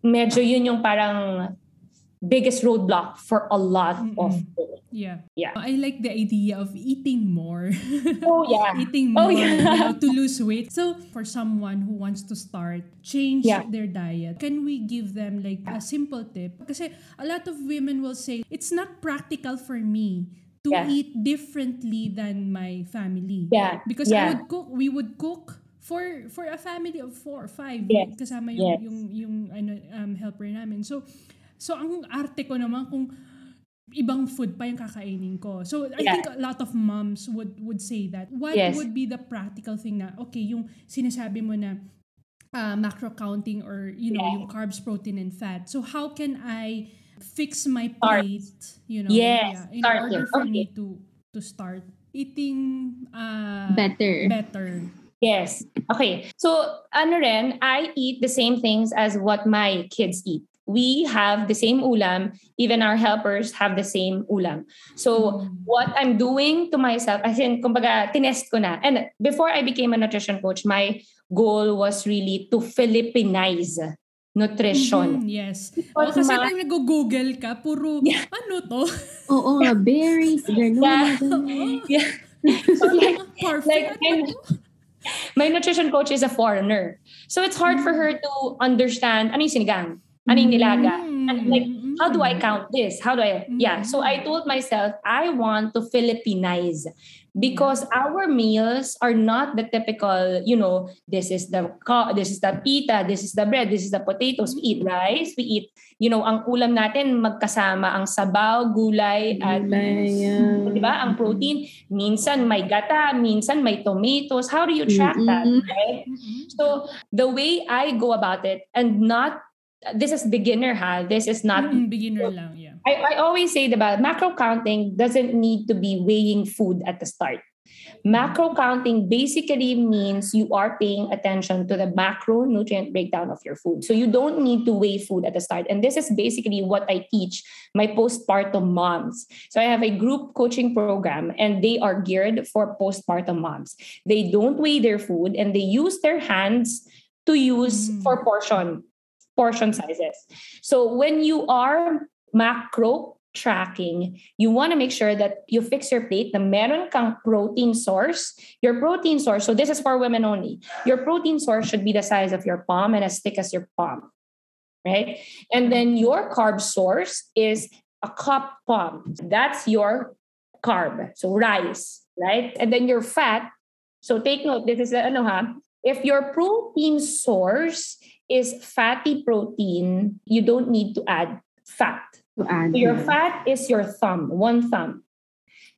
[SPEAKER 3] medyo yun yung parang biggest roadblock for a lot of
[SPEAKER 1] Mm-mm.
[SPEAKER 3] people.
[SPEAKER 1] Yeah.
[SPEAKER 3] Yeah.
[SPEAKER 1] I like the idea of eating more. [LAUGHS]
[SPEAKER 3] Oh, yeah. [LAUGHS]
[SPEAKER 1] eating
[SPEAKER 3] Oh,
[SPEAKER 1] more
[SPEAKER 3] yeah.
[SPEAKER 1] you know, to [LAUGHS] lose weight. So for someone who wants to start, change
[SPEAKER 3] Yeah.
[SPEAKER 1] their diet, can we give them like a simple tip? Kasi a lot of women will say, it's not practical for me to
[SPEAKER 3] Yeah.
[SPEAKER 1] eat differently than my family.
[SPEAKER 3] Yeah.
[SPEAKER 1] Because
[SPEAKER 3] Yeah.
[SPEAKER 1] I would cook, we would cook for for a family of four or five.
[SPEAKER 3] Yes.
[SPEAKER 1] Kasama yung,
[SPEAKER 3] Yes.
[SPEAKER 1] yung, yung ano, um, helper namin. So, so ang arte ko naman kung ibang food pa yung kakainin ko. So, I
[SPEAKER 3] Yeah.
[SPEAKER 1] think a lot of moms would would say that. What
[SPEAKER 3] Yes.
[SPEAKER 1] would be the practical thing na, okay, yung sinasabi mo na uh, macro counting or, you know,
[SPEAKER 3] Yeah.
[SPEAKER 1] yung carbs, protein, and fat. So, how can I fix my
[SPEAKER 3] Start.
[SPEAKER 1] plate, you know,
[SPEAKER 3] Yes,
[SPEAKER 1] in
[SPEAKER 3] start
[SPEAKER 1] order
[SPEAKER 3] it.
[SPEAKER 1] for
[SPEAKER 3] Okay.
[SPEAKER 1] me to to start eating uh,
[SPEAKER 2] Better.
[SPEAKER 1] better.
[SPEAKER 3] Yes. Okay. So, ano rin, I eat the same things as what my kids eat. We have the same ulam. Even our helpers have the same ulam. So,
[SPEAKER 1] Mm.
[SPEAKER 3] what I'm doing to myself, as in, kumbaga, tinest ko na. And before I became a nutrition coach, my goal was really to Philippinize nutrition.
[SPEAKER 1] Mhm, yes. O,
[SPEAKER 3] Because
[SPEAKER 1] kasi
[SPEAKER 3] ma-
[SPEAKER 1] pag nag-google ka, puro, [LAUGHS]
[SPEAKER 3] Yeah.
[SPEAKER 1] ano to?
[SPEAKER 2] Oo nga, berries, ganun. [LAUGHS]
[SPEAKER 3] Yeah. [LAUGHS] Yeah. So, like,
[SPEAKER 1] Perfect.
[SPEAKER 3] like,
[SPEAKER 1] ano
[SPEAKER 3] my nutrition coach is a foreigner. So it's hard for her to understand ano yung sinigang, ano yung nilaga. And like,
[SPEAKER 1] Mm,
[SPEAKER 3] how do I
[SPEAKER 1] mm.
[SPEAKER 3] count this? How do I, yeah. So I told myself, I want to Philippinize because our meals are not the typical, you know, this is the, this is the pita, this is the bread, this is the potatoes. We eat rice, we eat, you know, ang ulam natin magkasama ang sabaw, gulay, at
[SPEAKER 2] yeah.
[SPEAKER 3] Di ba? Ang protein, minsan may gata, minsan may tomatoes. How do you track that?
[SPEAKER 2] Mm-mm.
[SPEAKER 3] Right? So the way I go about it and not this is beginner ha. This is not
[SPEAKER 1] Mm, beginner lang, yeah.
[SPEAKER 3] I, I always say about macro counting doesn't need to be weighing food at the start. Macro counting basically means you are paying attention to the macronutrient breakdown of your food. So you don't need to weigh food at the start. And this is basically what I teach my postpartum moms. So I have a group coaching program and they are geared for postpartum moms. They don't weigh their food and they use their hands to use
[SPEAKER 1] Mm.
[SPEAKER 3] for portion portion sizes. So when you are macro tracking, you want to make sure that you fix your plate na meron kang protein source. Your protein source, so this is for women only. Your protein source should be the size of your palm and as thick as your palm. Right? And then your carb source is a cup palm. That's your carb. So rice, right? And then your fat. So take note, this is the, ano ha, If your protein source is fatty protein, you don't need to add fat.
[SPEAKER 2] To add.
[SPEAKER 3] So your fat is your thumb, one thumb.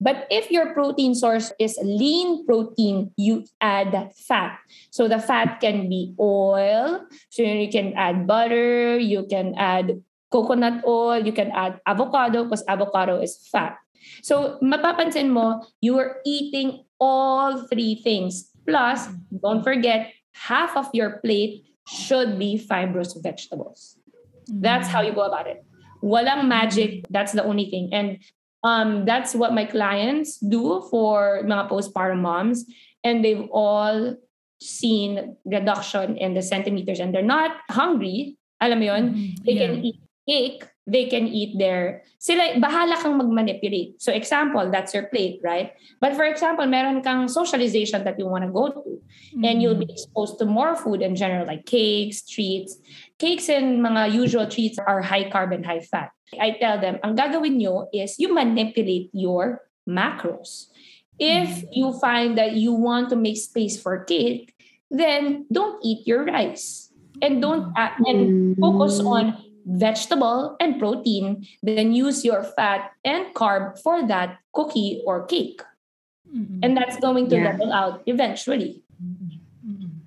[SPEAKER 3] But if your protein source is lean protein, you add fat. So the fat can be oil. So you can add butter, you can add coconut oil, you can add avocado because avocado is fat. So mapapansin mo, you are eating all three things. Plus, don't forget, half of your plate should be fibrous vegetables. That's how you go about it. Walang magic. That's the only thing. And um, that's what my clients do for mga postpartum moms. And they've all seen reduction in the centimeters and they're not hungry. Alam mo yun?
[SPEAKER 1] Mhm.
[SPEAKER 3] They
[SPEAKER 1] Yeah.
[SPEAKER 3] can eat cake. They can eat their... Sila, bahala kang mag-manipulate. So example, that's your plate, right? But for example, meron kang socialization that you want to go to. and you'll be exposed to more food in general, like cakes, treats. Cakes and mga usual treats are high carb and high fat. I tell them, ang gagawin nyo is you manipulate your macros. If you find that you want to make space for cake, then don't eat your rice and don't a- and focus on vegetable and protein. Then use your fat and carb for that cookie or cake,
[SPEAKER 1] Mm-mm.
[SPEAKER 3] and that's going to
[SPEAKER 2] Yeah.
[SPEAKER 3] level out eventually.
[SPEAKER 1] Mm-mm.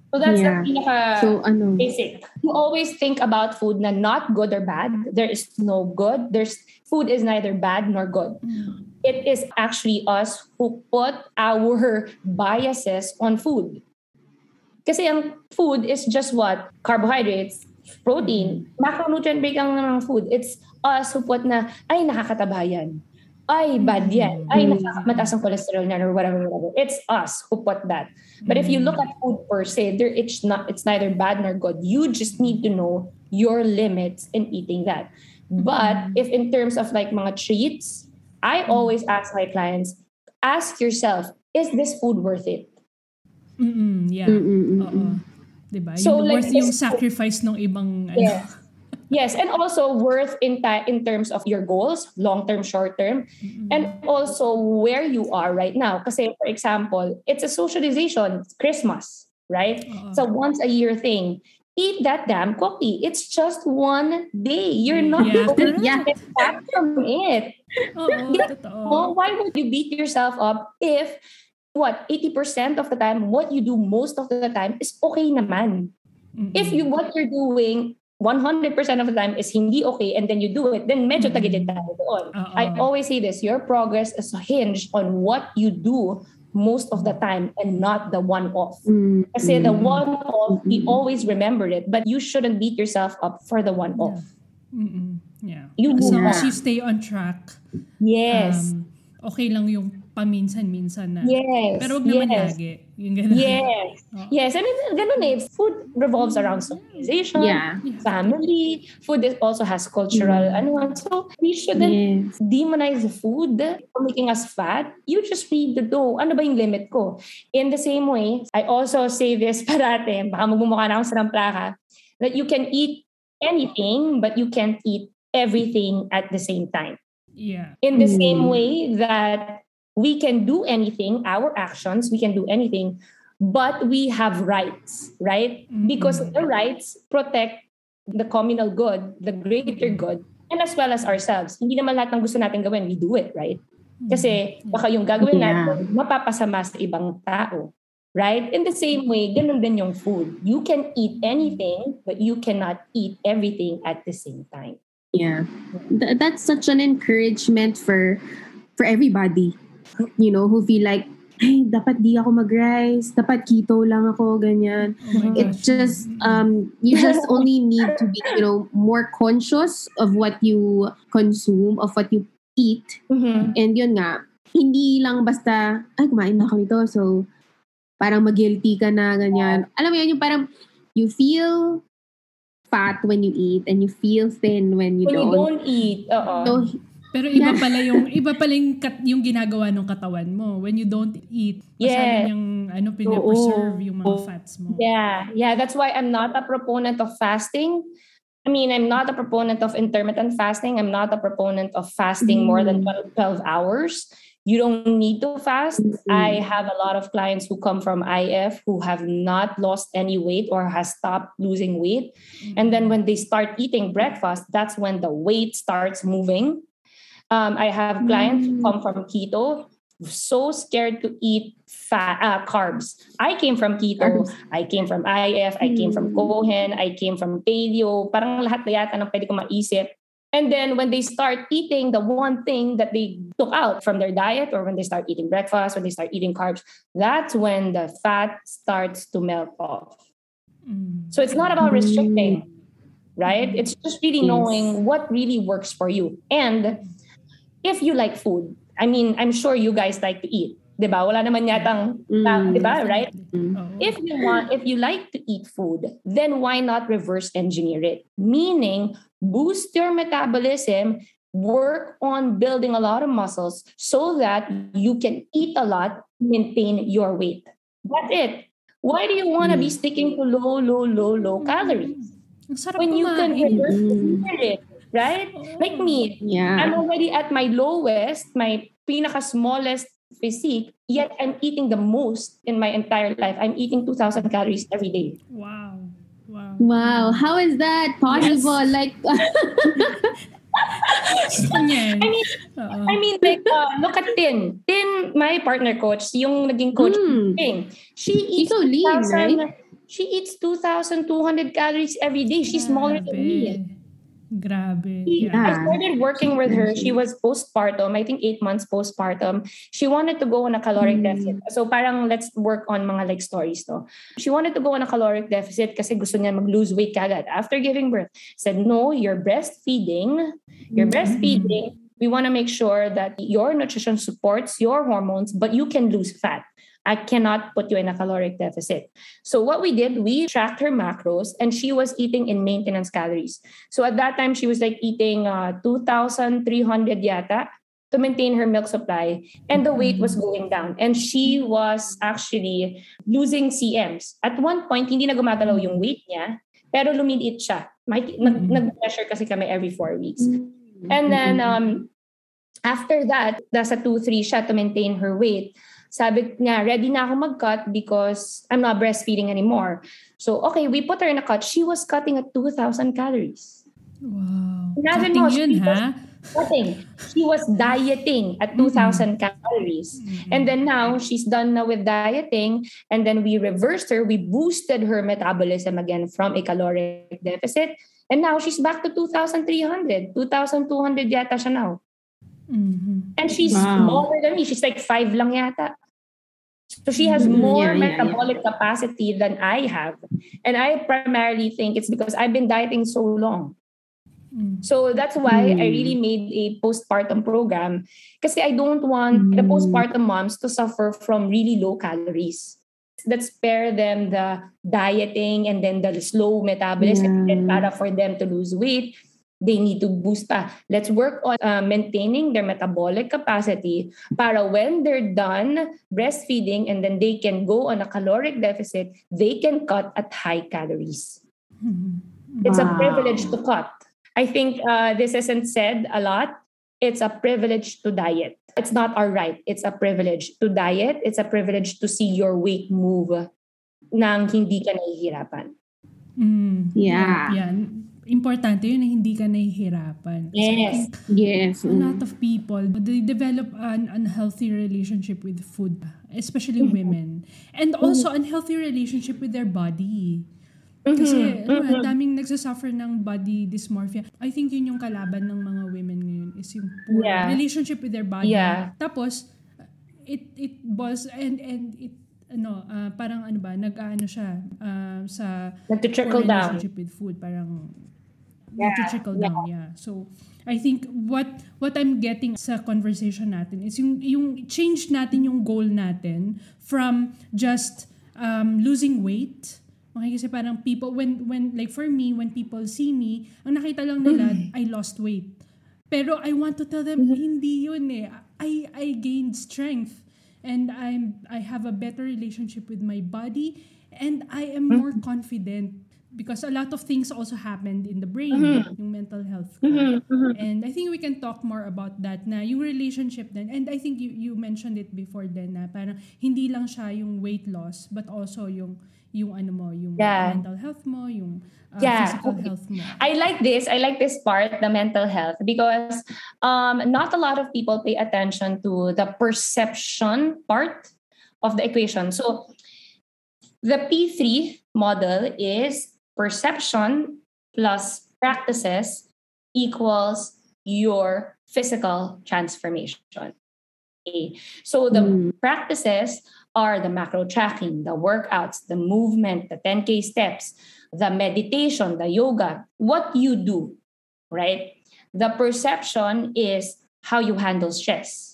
[SPEAKER 3] So that's
[SPEAKER 2] Yeah.
[SPEAKER 3] the pinaka
[SPEAKER 2] So ano?
[SPEAKER 3] basic. You always think about food na not good or bad. There is no good. There's food is neither bad nor good.
[SPEAKER 1] Mm.
[SPEAKER 3] It is actually us who put our [LAUGHS] biases on food. Kasi ang food is just what? Carbohydrates, protein, macronutrient breakdown ng food. It's us who put na, ay, nakakataba mm-hmm. yan. Ay, bad yan. Ay, nakakamatas ang cholesterol niyan or whatever, whatever. It's us who put that. But if you mm-hmm. look at food per se, there it's not it's neither bad nor good. You just need to know your limits in eating that. But mm-hmm. if in terms of like mga treats, I always ask my clients, ask yourself, is this food worth it?
[SPEAKER 1] Mm-mm, yeah.
[SPEAKER 2] Mm-mm-mm.
[SPEAKER 1] Oo. Uh-uh. Diba?
[SPEAKER 3] So,
[SPEAKER 1] yung
[SPEAKER 3] like,
[SPEAKER 1] worth yung sacrifice ng ibang ano.
[SPEAKER 3] Yeah. Yes, and also worth in ta- in terms of your goals, long term, short term, and also where you are right now. Kasi for example, it's a socialization, it's Christmas, right?
[SPEAKER 1] Oo.
[SPEAKER 3] It's a once a year thing. Eat that damn cookie. It's just one day. You're not
[SPEAKER 1] Yeah,
[SPEAKER 3] going to
[SPEAKER 2] correct.
[SPEAKER 3] get back from it. [LAUGHS] Oh, why would you beat yourself up if what 80% of the time what you do most of the time is okay naman.
[SPEAKER 1] Mm-mm.
[SPEAKER 3] If you what you're doing 100% of the time is hindi okay and then you do it, then medyo
[SPEAKER 1] Mm.
[SPEAKER 3] tagilid tayo doon.
[SPEAKER 1] Oo.
[SPEAKER 3] I always say this, your progress is hinged on what you do most of the time and not the one-off.
[SPEAKER 2] Mm.
[SPEAKER 3] Kasi the
[SPEAKER 2] Mm.
[SPEAKER 3] one-off, we always remember it, but you shouldn't beat yourself up for the one-off.
[SPEAKER 1] Mm-mm. Yeah.
[SPEAKER 3] You
[SPEAKER 1] As long as you stay on track,
[SPEAKER 3] Yes.
[SPEAKER 1] um, okay lang yung paminsan-minsan na.
[SPEAKER 3] yes.
[SPEAKER 1] Pero wag naman
[SPEAKER 3] yes.
[SPEAKER 1] lagi. Yung ganun.
[SPEAKER 3] Yes.
[SPEAKER 1] Oo.
[SPEAKER 3] Yes, and it, ganun eh. Food revolves around socialization,
[SPEAKER 2] Yeah.
[SPEAKER 3] family. Food is also has cultural,
[SPEAKER 2] Mm.
[SPEAKER 3] ano. So, we shouldn't
[SPEAKER 2] Yes.
[SPEAKER 3] demonize the food for making us fat. You just need to know, ano ba yung limit ko? In the same way, I also say this [LAUGHS] parate, baka magmumukha na akong sarang plaka, that you can eat anything, but you can't eat everything at the same time.
[SPEAKER 1] Yeah.
[SPEAKER 3] In the
[SPEAKER 2] Mm.
[SPEAKER 3] same way that we can do anything, our actions, we can do anything, but we have rights, right? Mm-hmm. Because
[SPEAKER 1] Mm-mm.
[SPEAKER 3] the rights protect the communal good, the greater good, and as well as ourselves. Hindi naman lahat ng gusto natin gawin, we do it, right? Kasi mm-hmm. baka yung gagawin
[SPEAKER 2] Yeah.
[SPEAKER 3] natin, mapapasama sa ibang tao. Right? In the same way, ganun din yung food. You can eat anything, but you cannot eat everything at the same time.
[SPEAKER 2] Yeah. Th- that's such an encouragement for for everybody. You know, who feel like, ay, dapat di ako mag-rice, dapat keto lang ako, ganyan.
[SPEAKER 1] Oh
[SPEAKER 2] It just um you just [LAUGHS] only need to be, you know, more conscious of what you consume, of what you eat.
[SPEAKER 3] Mhm.
[SPEAKER 2] And yun nga, hindi lang basta, ay, kumain na ako nito, so parang mag-guilty ka na, ganyan. Alam mo yun, yung parang you feel fat when you eat and you feel thin when you
[SPEAKER 3] When you
[SPEAKER 2] don't.
[SPEAKER 3] don't eat, oo.
[SPEAKER 2] So,
[SPEAKER 1] Pero iba pala yung [LAUGHS] iba pala yung, kat, yung ginagawa ng katawan mo when you don't eat.
[SPEAKER 3] Yeah.
[SPEAKER 1] Masyado niyang ano pinapreserve yung mga
[SPEAKER 2] Oo.
[SPEAKER 1] fats mo.
[SPEAKER 3] Yeah, yeah. That's why I'm not a proponent of fasting. I mean, I'm not a proponent of intermittent fasting. I'm not a proponent of fasting more than 12, 12 hours You don't need to fast.
[SPEAKER 2] Mhm.
[SPEAKER 3] I have a lot of clients who come from IF who have not lost any weight or has stopped losing weight. And then when they start eating breakfast, that's when the weight starts moving. Um, I have clients who
[SPEAKER 2] Mm.
[SPEAKER 3] come from keto, so scared to eat fat uh, carbs. I came from keto.
[SPEAKER 2] Carbs.
[SPEAKER 3] I came from IF. I came from
[SPEAKER 2] Mm.
[SPEAKER 3] Cohen. I came from paleo. Parang lahat na yata ng pwede ko maisip. And then when they start eating the one thing that they took out from their diet, or when they start eating breakfast, when they start eating carbs, that's when the fat starts to melt off.
[SPEAKER 1] Mm.
[SPEAKER 3] So it's not about restricting, right? It's just really
[SPEAKER 2] Yes.
[SPEAKER 3] knowing what really works for you. And if you like food, I mean, I'm sure you guys like to eat. Diba? Wala naman yatang,
[SPEAKER 2] Mm.
[SPEAKER 3] diba, right?
[SPEAKER 2] Mm.
[SPEAKER 3] If you want, if you like to eat food, then why not reverse engineer it? Meaning, boost your metabolism, work on building a lot of muscles so that you can eat a lot, maintain your weight. That's it. Why do you want to be
[SPEAKER 2] Mm.
[SPEAKER 3] sticking to low, low, low, low calories
[SPEAKER 1] Ang
[SPEAKER 3] when you can
[SPEAKER 1] kumain.
[SPEAKER 3] reverse
[SPEAKER 2] Mm.
[SPEAKER 3] engineer it, right? Like me,
[SPEAKER 2] Yeah.
[SPEAKER 3] I'm already at my lowest, my pinaka smallest physique, yet I'm eating the most in my entire life. I'm eating 2,000 calories every day.
[SPEAKER 1] Wow. Wow.
[SPEAKER 2] Wow, how is that possible? Like,
[SPEAKER 1] Gusto niya eh.
[SPEAKER 3] I mean,
[SPEAKER 1] Oo.
[SPEAKER 3] I mean, like, uh, look at Tin. Tin, my partner coach, yung naging coach
[SPEAKER 2] Mm.
[SPEAKER 3] Tin, she eats
[SPEAKER 2] so lean,
[SPEAKER 3] 2,000
[SPEAKER 2] right?
[SPEAKER 3] She eats 2,200 calories every day. She's smaller than me.
[SPEAKER 1] Grabe. Yeah.
[SPEAKER 3] I started working with her. She was postpartum, I think eight months postpartum. She wanted to go on a caloric
[SPEAKER 2] Mm.
[SPEAKER 3] deficit. So parang let's work on mga like stories to. She wanted to go on a caloric deficit kasi gusto niya mag-lose weight kagad after giving birth. Said, no, you're breastfeeding. You're
[SPEAKER 2] Mm.
[SPEAKER 3] breastfeeding. We want to make sure that your nutrition supports your hormones, but you can lose fat. I cannot put you in a caloric deficit. So what we did, we tracked her macros and she was eating in maintenance calories. So at that time, she was like eating uh, 2,300 yata to maintain her milk supply and the weight was going down. And she was actually losing CMs. At one point, hindi na gumagalaw yung weight niya, pero lumiliit siya. May, nag, nag-pressure kasi kami every four weeks.
[SPEAKER 2] Mm.
[SPEAKER 3] And then um, after that, nasa 2-3 siya to maintain her weight. Sabi niya, ready na ako mag-cut because I'm not breastfeeding anymore. So, okay, we put her in a cut. She was cutting at 2,000 calories.
[SPEAKER 1] Wow.
[SPEAKER 3] Imagine
[SPEAKER 1] Cutting
[SPEAKER 3] mo,
[SPEAKER 1] yun,
[SPEAKER 3] she was-
[SPEAKER 1] ha?
[SPEAKER 3] Cutting. She was dieting at 2,000 calories.
[SPEAKER 1] Mhm.
[SPEAKER 3] And then now, she's done now with dieting. And then we reversed her. We boosted her metabolism again from a caloric deficit. And now she's back to 2,300. 2,200 yata siya now.
[SPEAKER 1] Mhm.
[SPEAKER 3] And she's
[SPEAKER 2] Wow.
[SPEAKER 3] smaller than me. She's like five lang yata. So she has
[SPEAKER 2] Mhm.
[SPEAKER 3] more
[SPEAKER 2] Yeah, yeah,
[SPEAKER 3] metabolic capacity than I have. And I primarily think it's because I've been dieting so long.
[SPEAKER 1] Mm.
[SPEAKER 3] So that's why I
[SPEAKER 2] Mm.
[SPEAKER 3] really made a postpartum program. Kasi I don't want the
[SPEAKER 2] Mm.
[SPEAKER 3] postpartum moms to suffer from really low calories. Let's spare them the dieting and then the slow metabolism.
[SPEAKER 2] Yeah.
[SPEAKER 3] And para for them to lose weight, they need to boost pa. Let's work on uh, maintaining their metabolic capacity para when they're done breastfeeding and then they can go on a caloric deficit, they can cut at high calories.
[SPEAKER 1] Mhm. [LAUGHS]
[SPEAKER 3] It's a privilege to cut. I think uh, this isn't said a lot. It's a privilege to diet. It's not our right. It's a privilege to diet. It's a privilege to see your weight move nang hindi ka nahihirapan.
[SPEAKER 1] Mm.
[SPEAKER 2] Yeah.
[SPEAKER 1] Yan. Importante yun na hindi ka nahihirapan.
[SPEAKER 3] Yes.
[SPEAKER 1] think
[SPEAKER 2] Yes.
[SPEAKER 1] a lot of people, they develop an unhealthy relationship with food, especially women. And also unhealthy relationship with their body. Kasi ano, ang daming nagsasuffer ng body dysmorphia. I think yun yung kalaban ng mga women ngayon is yung poor
[SPEAKER 3] Yeah.
[SPEAKER 1] relationship with their body.
[SPEAKER 3] Yeah.
[SPEAKER 1] Tapos, it it boils and and it ano ah, parang ano ba nag-aano siya ah, sa
[SPEAKER 3] Nag-trickle down.
[SPEAKER 1] relationship with food parang
[SPEAKER 3] Yeah,
[SPEAKER 1] trickle
[SPEAKER 3] yeah.
[SPEAKER 1] down yeah so I think what what I'm getting sa conversation natin is yung yung change natin yung goal natin from just um, losing weight Okay, kasi parang people, when, when, like for me, when people see me, ang nakita lang nila, I lost weight. Pero I want to tell them, hindi yun eh. I, I gained strength. And I'm, I have a better relationship with my body. And I am more confident because a lot of things also happened in the brain,
[SPEAKER 3] Mhm.
[SPEAKER 1] yung mental health ko.
[SPEAKER 3] Mhm, mhm.
[SPEAKER 1] And I think we can talk more about that na yung relationship din. And I think you, you mentioned it before din na parang hindi lang siya yung weight loss but also yung yung ano mo, yung
[SPEAKER 3] Yeah.
[SPEAKER 1] mental health mo, yung uh,
[SPEAKER 3] Yeah.
[SPEAKER 1] physical health mo.
[SPEAKER 3] I like this. I like this part, the mental health, because um, not a lot of people pay attention to the perception part of the equation. So the P3 model is perception plus practices equals your physical transformation. Okay. So the
[SPEAKER 2] Mm.
[SPEAKER 3] practices are the macro tracking, the workouts, the movement, the 10K steps, the meditation, the yoga, what you do, right? The perception is how you handle stress.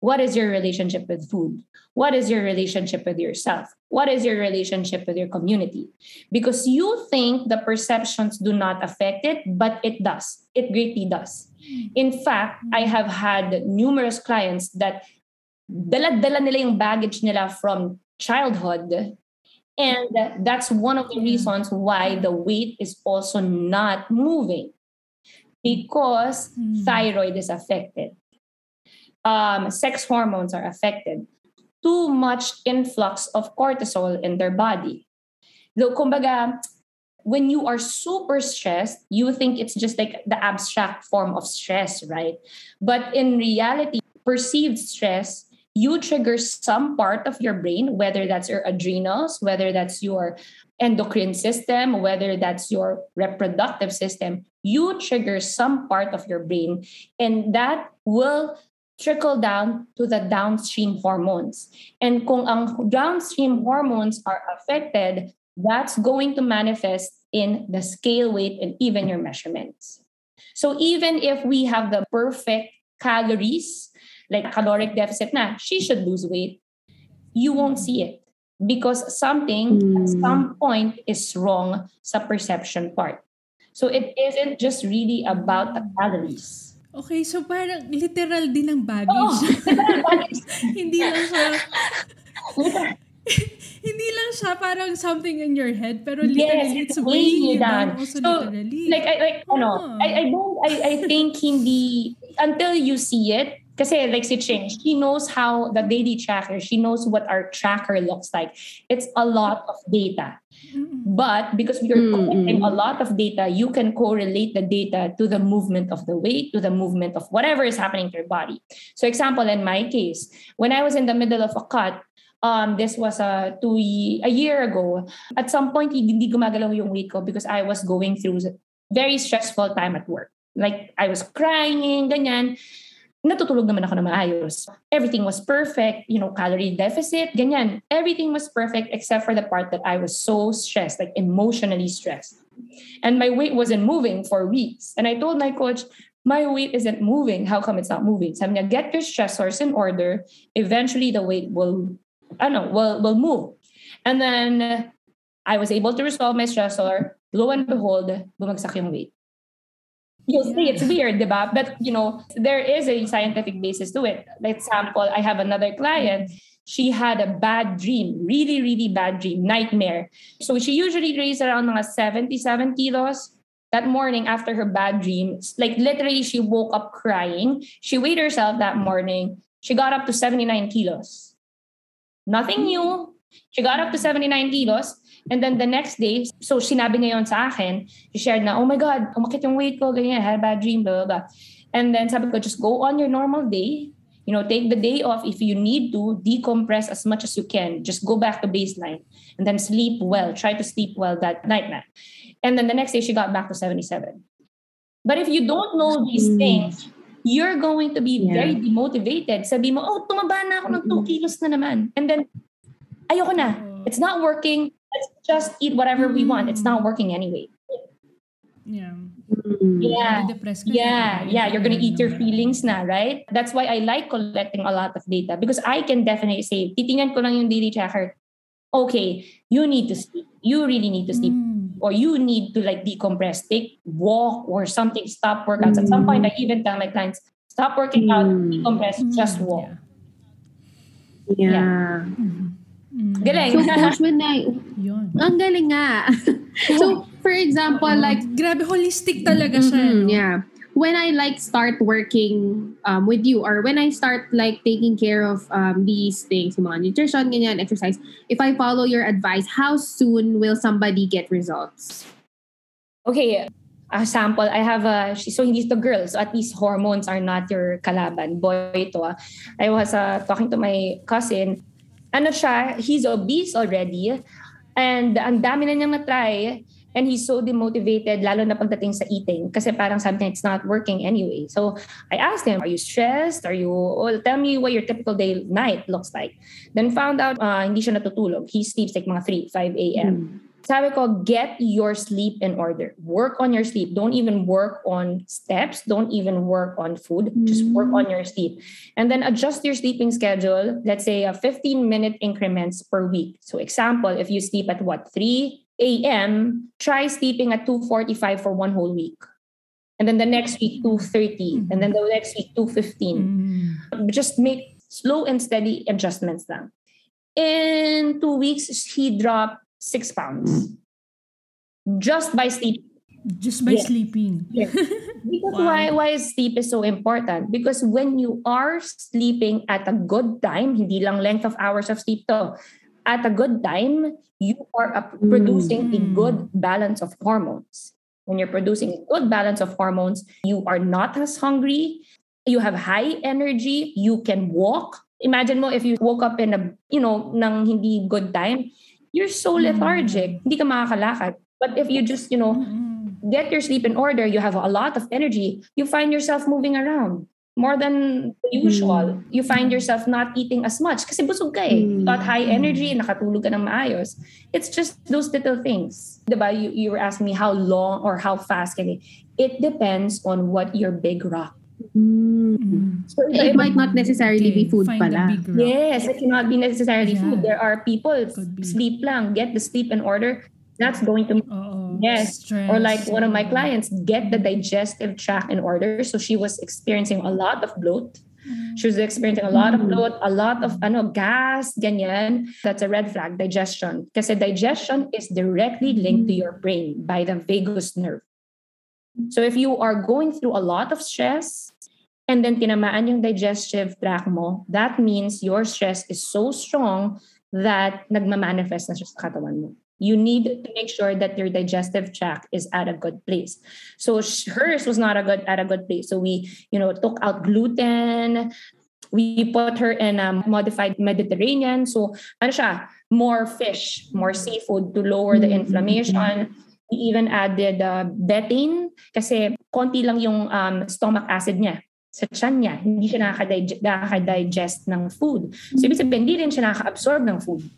[SPEAKER 3] What is your relationship with food? What is your relationship with yourself? What is your relationship with your community? Because you think the perceptions do not affect it, but it does. It greatly does. In fact, I have had numerous clients that dala-dala nila yung baggage nila from childhood. And that's one of the reasons why the weight is also not moving because
[SPEAKER 1] Hmm.
[SPEAKER 3] thyroid is affected. Um, sex hormones are affected. Too much influx of cortisol in their body. Though, kumbaga, when you are super stressed, you think it's just like the abstract form of stress, right? But in reality, perceived stress, you trigger some part of your brain, whether that's your adrenals, whether that's your endocrine system, whether that's your reproductive system, you trigger some part of your brain, and that will trickle down to the downstream hormones. And kung ang downstream hormones are affected, that's going to manifest in the scale weight and even your measurements. So even if we have the perfect calories, like caloric deficit na, she should lose weight, you won't see it because something at
[SPEAKER 2] Mm.
[SPEAKER 3] some point is wrong sa perception part. So it isn't just really about the calories.
[SPEAKER 1] Okay, so parang literal din ang
[SPEAKER 3] Oh,
[SPEAKER 1] baggage. [LAUGHS] [LAUGHS] hindi lang siya [LAUGHS] hindi lang siya parang something in your head pero literally
[SPEAKER 3] Yes,
[SPEAKER 1] it's
[SPEAKER 3] it's
[SPEAKER 1] weighing you down also
[SPEAKER 3] So,
[SPEAKER 1] literally.
[SPEAKER 3] like I like ano,
[SPEAKER 1] Ah.
[SPEAKER 3] I I don't I I think hindi until you see it kasi like si Ching, she knows how the daily tracker, she knows what our tracker looks like. It's a lot of data. But because we are collecting a lot of data, you can correlate the data to the movement of the weight, to the movement of whatever is happening to your body. So, example, in my case, when I was in the middle of a cut, um, this was a two ye- a year ago. At some point, hindi gumagalaw yung weight ko because I was going through a very stressful time at work. Like I was crying, ganyan. Natutulog naman ako na maayos. Everything was perfect, you know, calorie deficit, ganyan. Everything was perfect except for the part that I was so stressed, like emotionally stressed. And my weight wasn't moving for weeks. And I told my coach, my weight isn't moving. How come it's not moving? Sabi niya, get your stressors in order. Eventually the weight will, I don't know, will, will move. And then I was able to resolve my stressor. Lo and behold, bumagsak yung weight. You'll see it's weird, diba? But you know, there is a scientific basis to it. Like example, I have another client. She had a bad dream, really, really bad dream, nightmare. So she usually weighs around mga 77 kilos. That morning after her bad dream, like literally she woke up crying. She weighed herself that morning. She got up to 79 kilos. Nothing new. She got up to 79 kilos. And then the next day, so sinabi niya yun sa akin, she shared na, oh my God, umakit yung weight ko, ganyan, I had a bad dream, blah, blah, blah. And then sabi ko, just go on your normal day. You know, take the day off. If you need to, decompress as much as you can. Just go back to baseline. And then sleep well. Try to sleep well that night na. And then the next day, she got back to 77. But if you don't know these
[SPEAKER 2] Mm.
[SPEAKER 3] things, you're going to be
[SPEAKER 2] Yeah.
[SPEAKER 3] very demotivated. Sabi mo, oh, tumaba na ako ng 2 kilos na naman. And then, ayoko na.
[SPEAKER 1] Oo.
[SPEAKER 3] It's not working. Let's just eat whatever we want. It's
[SPEAKER 1] Mm.
[SPEAKER 3] not working anyway.
[SPEAKER 1] yeah.
[SPEAKER 2] Mm.
[SPEAKER 3] Yeah. Yeah, yeah, you're gonna eat your feelings na, right? That's why I like collecting a lot of data because I can definitely say, titingnan ko lang yung daily tracker. Okay, you need to sleep. You really need to sleep.
[SPEAKER 1] Mm.
[SPEAKER 3] Or you need to like decompress, take walk or something, stop workouts. At some point, I even tell my clients, stop working out,
[SPEAKER 2] Mm.
[SPEAKER 3] decompress, just
[SPEAKER 1] Mm,
[SPEAKER 3] walk.
[SPEAKER 1] yeah.
[SPEAKER 2] Yeah.
[SPEAKER 1] Mhm. Mm.
[SPEAKER 3] Galing.
[SPEAKER 2] So, [LAUGHS] coach, when I,
[SPEAKER 1] Yun.
[SPEAKER 2] ang galing nga. [LAUGHS] so, for example, like,
[SPEAKER 1] Grabe, holistic talaga siya.
[SPEAKER 2] Mhm,
[SPEAKER 1] no?
[SPEAKER 2] yeah. When I like start working um, with you or when I start like taking care of um, these things, yung mga nutrition, ganyan, exercise, if I follow your advice, how soon will somebody get results?
[SPEAKER 3] Okay, a sample, I have a, so hindi to girls, so at least hormones are not your kalaban. Boy ito ah. I was uh, talking to my cousin, ano siya, he's obese already, and ang dami na niyang na-try, and he's so demotivated, lalo na pagdating sa eating, kasi parang something it's not working anyway. So I asked him, are you stressed? Are you, well, tell me what your typical day night looks like. Then found out, uh, hindi siya natutulog. He sleeps like mga 3, 5 a.m. Sabi ko, get your sleep in order. Work on your sleep. Don't even work on steps. Don't even work on food. Just work on your sleep. And then adjust your sleeping schedule. Let's say a 15 minute increments per week. So example, if you sleep at what, 3 a.m., try sleeping at 2.45 for one whole week. And then the next week, 2.30. And then the next week, 2.15
[SPEAKER 1] Mm.
[SPEAKER 3] just make slow and steady adjustments lang. In two weeks, he dropped six pounds just by sleep.
[SPEAKER 1] Just by
[SPEAKER 3] Yeah.
[SPEAKER 1] sleeping. [LAUGHS]
[SPEAKER 3] Because
[SPEAKER 1] Wow.
[SPEAKER 3] why why sleep is so important? Because when you are sleeping at a good time, hindi lang length of hours of sleep to, at a good time, you are up- producing a
[SPEAKER 1] Mm.
[SPEAKER 3] good balance of hormones. When you're producing a good balance of hormones, you are not as hungry, you have high energy, you can walk. Imagine mo if you woke up in a, you know, nang hindi good time, you're so lethargic, mm-hmm. hindi ka makakalakad. But if you just, you know,
[SPEAKER 1] Mm-mm.
[SPEAKER 3] get your sleep in order, you have a lot of energy, you find yourself moving around more than usual. Mm-hmm. You find yourself not eating as much kasi busog ka eh. You got high mm-hmm. energy, nakatulog ka ng maayos. It's just those little things. Diba? You, you were asking me how long or how fast can it? Eh. It depends on what your big rock.
[SPEAKER 1] Mm. mm.
[SPEAKER 3] So,
[SPEAKER 2] It might not necessarily be food
[SPEAKER 1] find
[SPEAKER 2] pala.
[SPEAKER 3] Yes, it cannot be necessarily
[SPEAKER 1] Yeah.
[SPEAKER 3] food. There are people
[SPEAKER 1] Could
[SPEAKER 3] sleep lang, get the sleep in order. That's going to
[SPEAKER 1] Oo.
[SPEAKER 3] Oh, yes.
[SPEAKER 1] Stress.
[SPEAKER 3] Or like one of my clients, get the digestive tract in order. So she was experiencing a lot of bloat. Mm. She was experiencing a lot of mm. bloat, a lot of ano, gas, ganyan. That's a red flag, digestion. Kasi digestion is directly linked to your brain by the vagus nerve. So if you are going through a lot of stress and then tinamaan yung digestive tract mo, that means your stress is so strong that nagmamanifest na siya sa katawan mo. You need to make sure that your digestive tract is at a good place. So hers was not a good at a good place. So we, you know, took out gluten. We put her in a modified Mediterranean. So ano siya, more fish, more seafood to lower the inflammation. We even added uh, betaine kasi konti lang yung um, stomach acid niya sa tiyan niya. Hindi siya nakaka-dig- nakaka-digest ng food. So ibig sabihin, hindi rin siya nakaka-absorb ng food.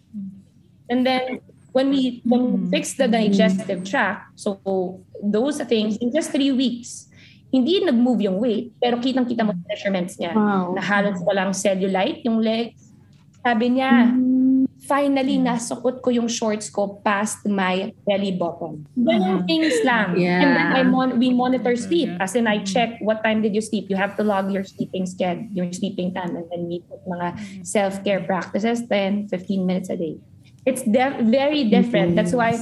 [SPEAKER 3] And then when we when we
[SPEAKER 1] Mm.
[SPEAKER 3] fix the digestive tract, so those things in just three weeks, hindi nag-move yung weight, pero kitang-kita mo sa measurements niya.
[SPEAKER 2] Wow.
[SPEAKER 3] Na halos walang cellulite yung legs. Sabi niya, finally mm. nasuot ko yung shorts ko past my belly button. Mm-hmm. Ganun things lang.
[SPEAKER 2] Yeah.
[SPEAKER 3] And then I mon- we monitor sleep.
[SPEAKER 1] Mm-hmm.
[SPEAKER 3] As in I mm-hmm. check what time did you sleep. You have to log your sleeping schedule, your sleeping time and then we put mga self-care practices 10, 15 minutes a day. It's de- very different. That's why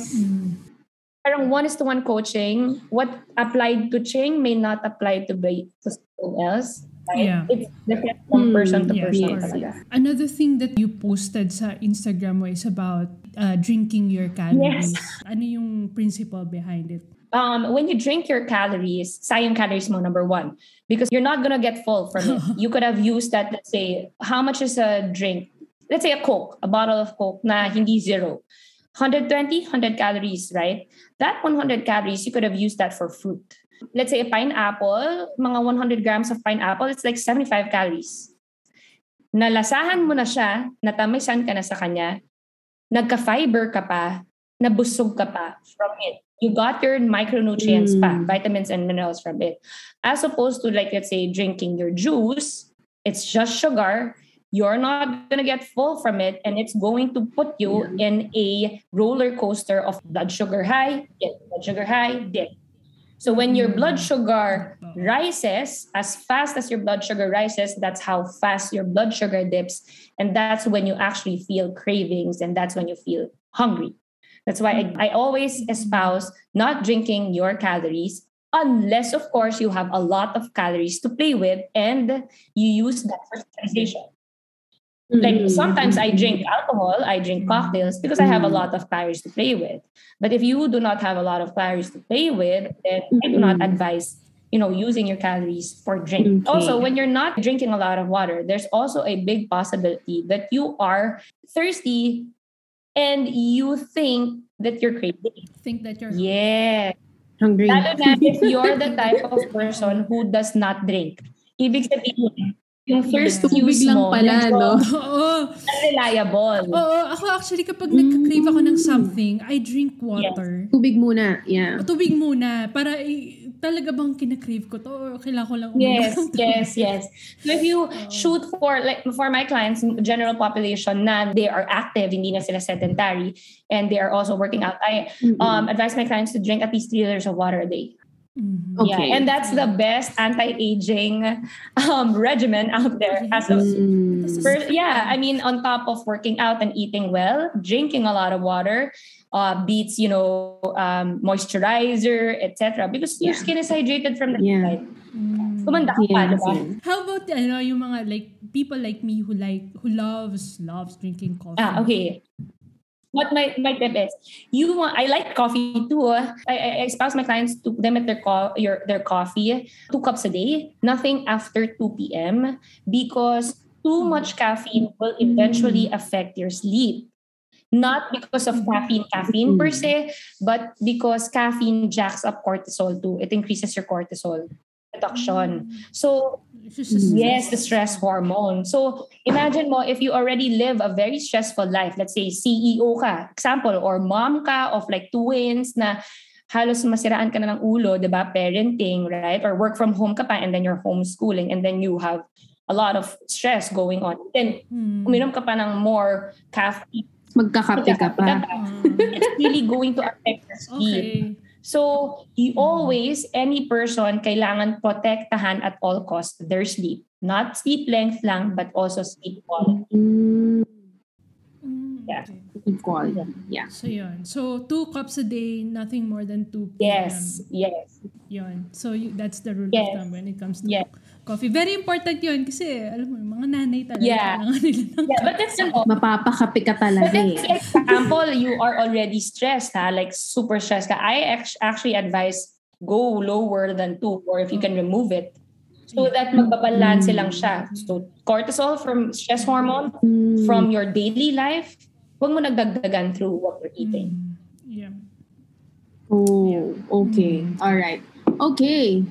[SPEAKER 3] parang one is to one coaching, what applied to Ching may not apply to, to someone else. Right?
[SPEAKER 1] Yeah.
[SPEAKER 3] It's different from
[SPEAKER 2] Hmm,
[SPEAKER 3] person to
[SPEAKER 1] Yeah,
[SPEAKER 3] person
[SPEAKER 1] of course.
[SPEAKER 3] talaga.
[SPEAKER 1] Another thing that you posted sa Instagram mo is about uh, drinking your calories. Yes. Ano yung principle behind it?
[SPEAKER 3] um, when you drink your calories, sayang calories mo, number one, because you're not gonna get full from it. [LAUGHS] you could have used that, let's say, how much is a drink? Let's say a Coke, a bottle of Coke na hindi zero. 120, 100 calories, right? That 100 calories, you could have used that for fruit. Let's say a pineapple, mga 100 grams of pineapple, it's like 75 calories. Nalasahan mo na siya, natamisan ka na sa kanya, nagka-fiber ka pa, nabusog ka pa from it. You got your micronutrients pa,
[SPEAKER 2] Mm.
[SPEAKER 3] vitamins and minerals from it. As opposed to like, let's say, drinking your juice, it's just sugar. You're not gonna get full from it, and it's going to put you in a roller coaster of blood sugar high, dip, blood sugar high, dip. So when your mm. blood sugar oh. rises, as fast as your blood sugar rises, that's how fast your blood sugar dips. And that's when you actually feel cravings and that's when you feel hungry. That's why I, mm. I always espouse not drinking your calories unless, of course, you have a lot of calories to play with and you use that for mm-hmm. sensation. Like
[SPEAKER 2] Mm.
[SPEAKER 3] sometimes I drink alcohol, I drink cocktails because I have a lot of calories to play with. But if you do not have a lot of calories to play with, then I do not
[SPEAKER 2] Mm.
[SPEAKER 3] advise, you know, using your calories for drink.
[SPEAKER 2] Okay.
[SPEAKER 3] Also, when you're not drinking a lot of water, there's also a big possibility that you are thirsty and you think that you're craving.
[SPEAKER 1] Think that you're
[SPEAKER 3] Yeah.
[SPEAKER 2] Hungry.
[SPEAKER 3] If you're the [LAUGHS] type of person who does not drink. Ibig sabihin, yung thirst
[SPEAKER 1] Yeah.
[SPEAKER 2] Tubig lang
[SPEAKER 3] mo,
[SPEAKER 2] pala, no?
[SPEAKER 1] Oo.
[SPEAKER 3] unreliable.
[SPEAKER 1] Oo, ako actually kapag nagka-crave ako ng something, I drink water.
[SPEAKER 2] Tubig muna. Yeah.
[SPEAKER 1] Tubig muna para eh, talaga bang kinakrave ko to or kailangan ko lang uminom
[SPEAKER 3] Yes, yes, yes. So if you shoot for like for my clients, general population na they are active, hindi na sila sedentary, and they are also working out, I
[SPEAKER 2] Mm-mm.
[SPEAKER 3] um, advise my clients to drink at least three liters of water a day.
[SPEAKER 1] Mhm.
[SPEAKER 2] Okay.
[SPEAKER 3] Yeah, and that's the best anti-aging um, regimen out there. As of,
[SPEAKER 2] Mm.
[SPEAKER 3] First, yeah, I mean, on top of working out and eating well, drinking a lot of water uh, beats, you know, um, moisturizer, etc. Because your skin is hydrated from the
[SPEAKER 2] Yeah.
[SPEAKER 3] inside.
[SPEAKER 1] Mm.
[SPEAKER 3] Tumanda ka pa,
[SPEAKER 2] Yes,
[SPEAKER 3] diba?
[SPEAKER 1] How about ano, yung mga like people like me who like who loves loves drinking coffee.
[SPEAKER 3] Ah, okay. What my, my tip is, you want, I like coffee too. ah. I, I espouse my clients to limit their co- your their coffee two cups a day, nothing after 2 p.m. because too mm-hmm. much caffeine will eventually mm-hmm. affect your sleep. Not because of mm-hmm. caffeine, caffeine per se, but because caffeine jacks up cortisol too. It increases your cortisol So
[SPEAKER 1] just a stress.
[SPEAKER 3] Yes, the stress hormone. So imagine mo if you already live a very stressful life, let's say CEO ka, example, or mom ka of like twins na halos masiraan ka na ng ulo, di ba? Parenting, right? Or work from home ka pa and then you're homeschooling and then you have a lot of stress going on. Then
[SPEAKER 1] Hmm.
[SPEAKER 3] uminom ka pa ng more caffeine.
[SPEAKER 2] Magkakape ka pa.
[SPEAKER 1] Ah,
[SPEAKER 3] It's really going to affect your sleep.
[SPEAKER 1] okay.
[SPEAKER 3] So, you always, any person, kailangan protektahan at all costs their sleep. Not sleep length lang, but also sleep quality.
[SPEAKER 2] Mm.
[SPEAKER 1] Mm,
[SPEAKER 3] Yeah.
[SPEAKER 1] okay.
[SPEAKER 2] Equal. Yeah.
[SPEAKER 1] So yun. So two cups a day, nothing more than 2 p.m.
[SPEAKER 3] Yes, yes.
[SPEAKER 1] Yun. So you, that's the rule
[SPEAKER 3] Yes.
[SPEAKER 1] of thumb when it comes to
[SPEAKER 3] Yes.
[SPEAKER 1] coffee. Very important yun kasi alam mo, yung mga nanay talaga
[SPEAKER 3] Yeah.
[SPEAKER 1] kailangan nila ng
[SPEAKER 3] Yeah, but that's an
[SPEAKER 2] Mapapakape ka
[SPEAKER 3] But
[SPEAKER 2] talaga
[SPEAKER 3] let's
[SPEAKER 2] eh.
[SPEAKER 3] example, you are already stressed, ha? like super stressed. ka. I act- actually advise go lower than two or if you can remove it so that magbabalanse lang siya. So cortisol from stress hormone
[SPEAKER 2] Mm.
[SPEAKER 3] from your daily life, huwag mo nagdagdagan through what you're eating.
[SPEAKER 1] Mm, yeah.
[SPEAKER 2] Oh, okay. All right. Okay.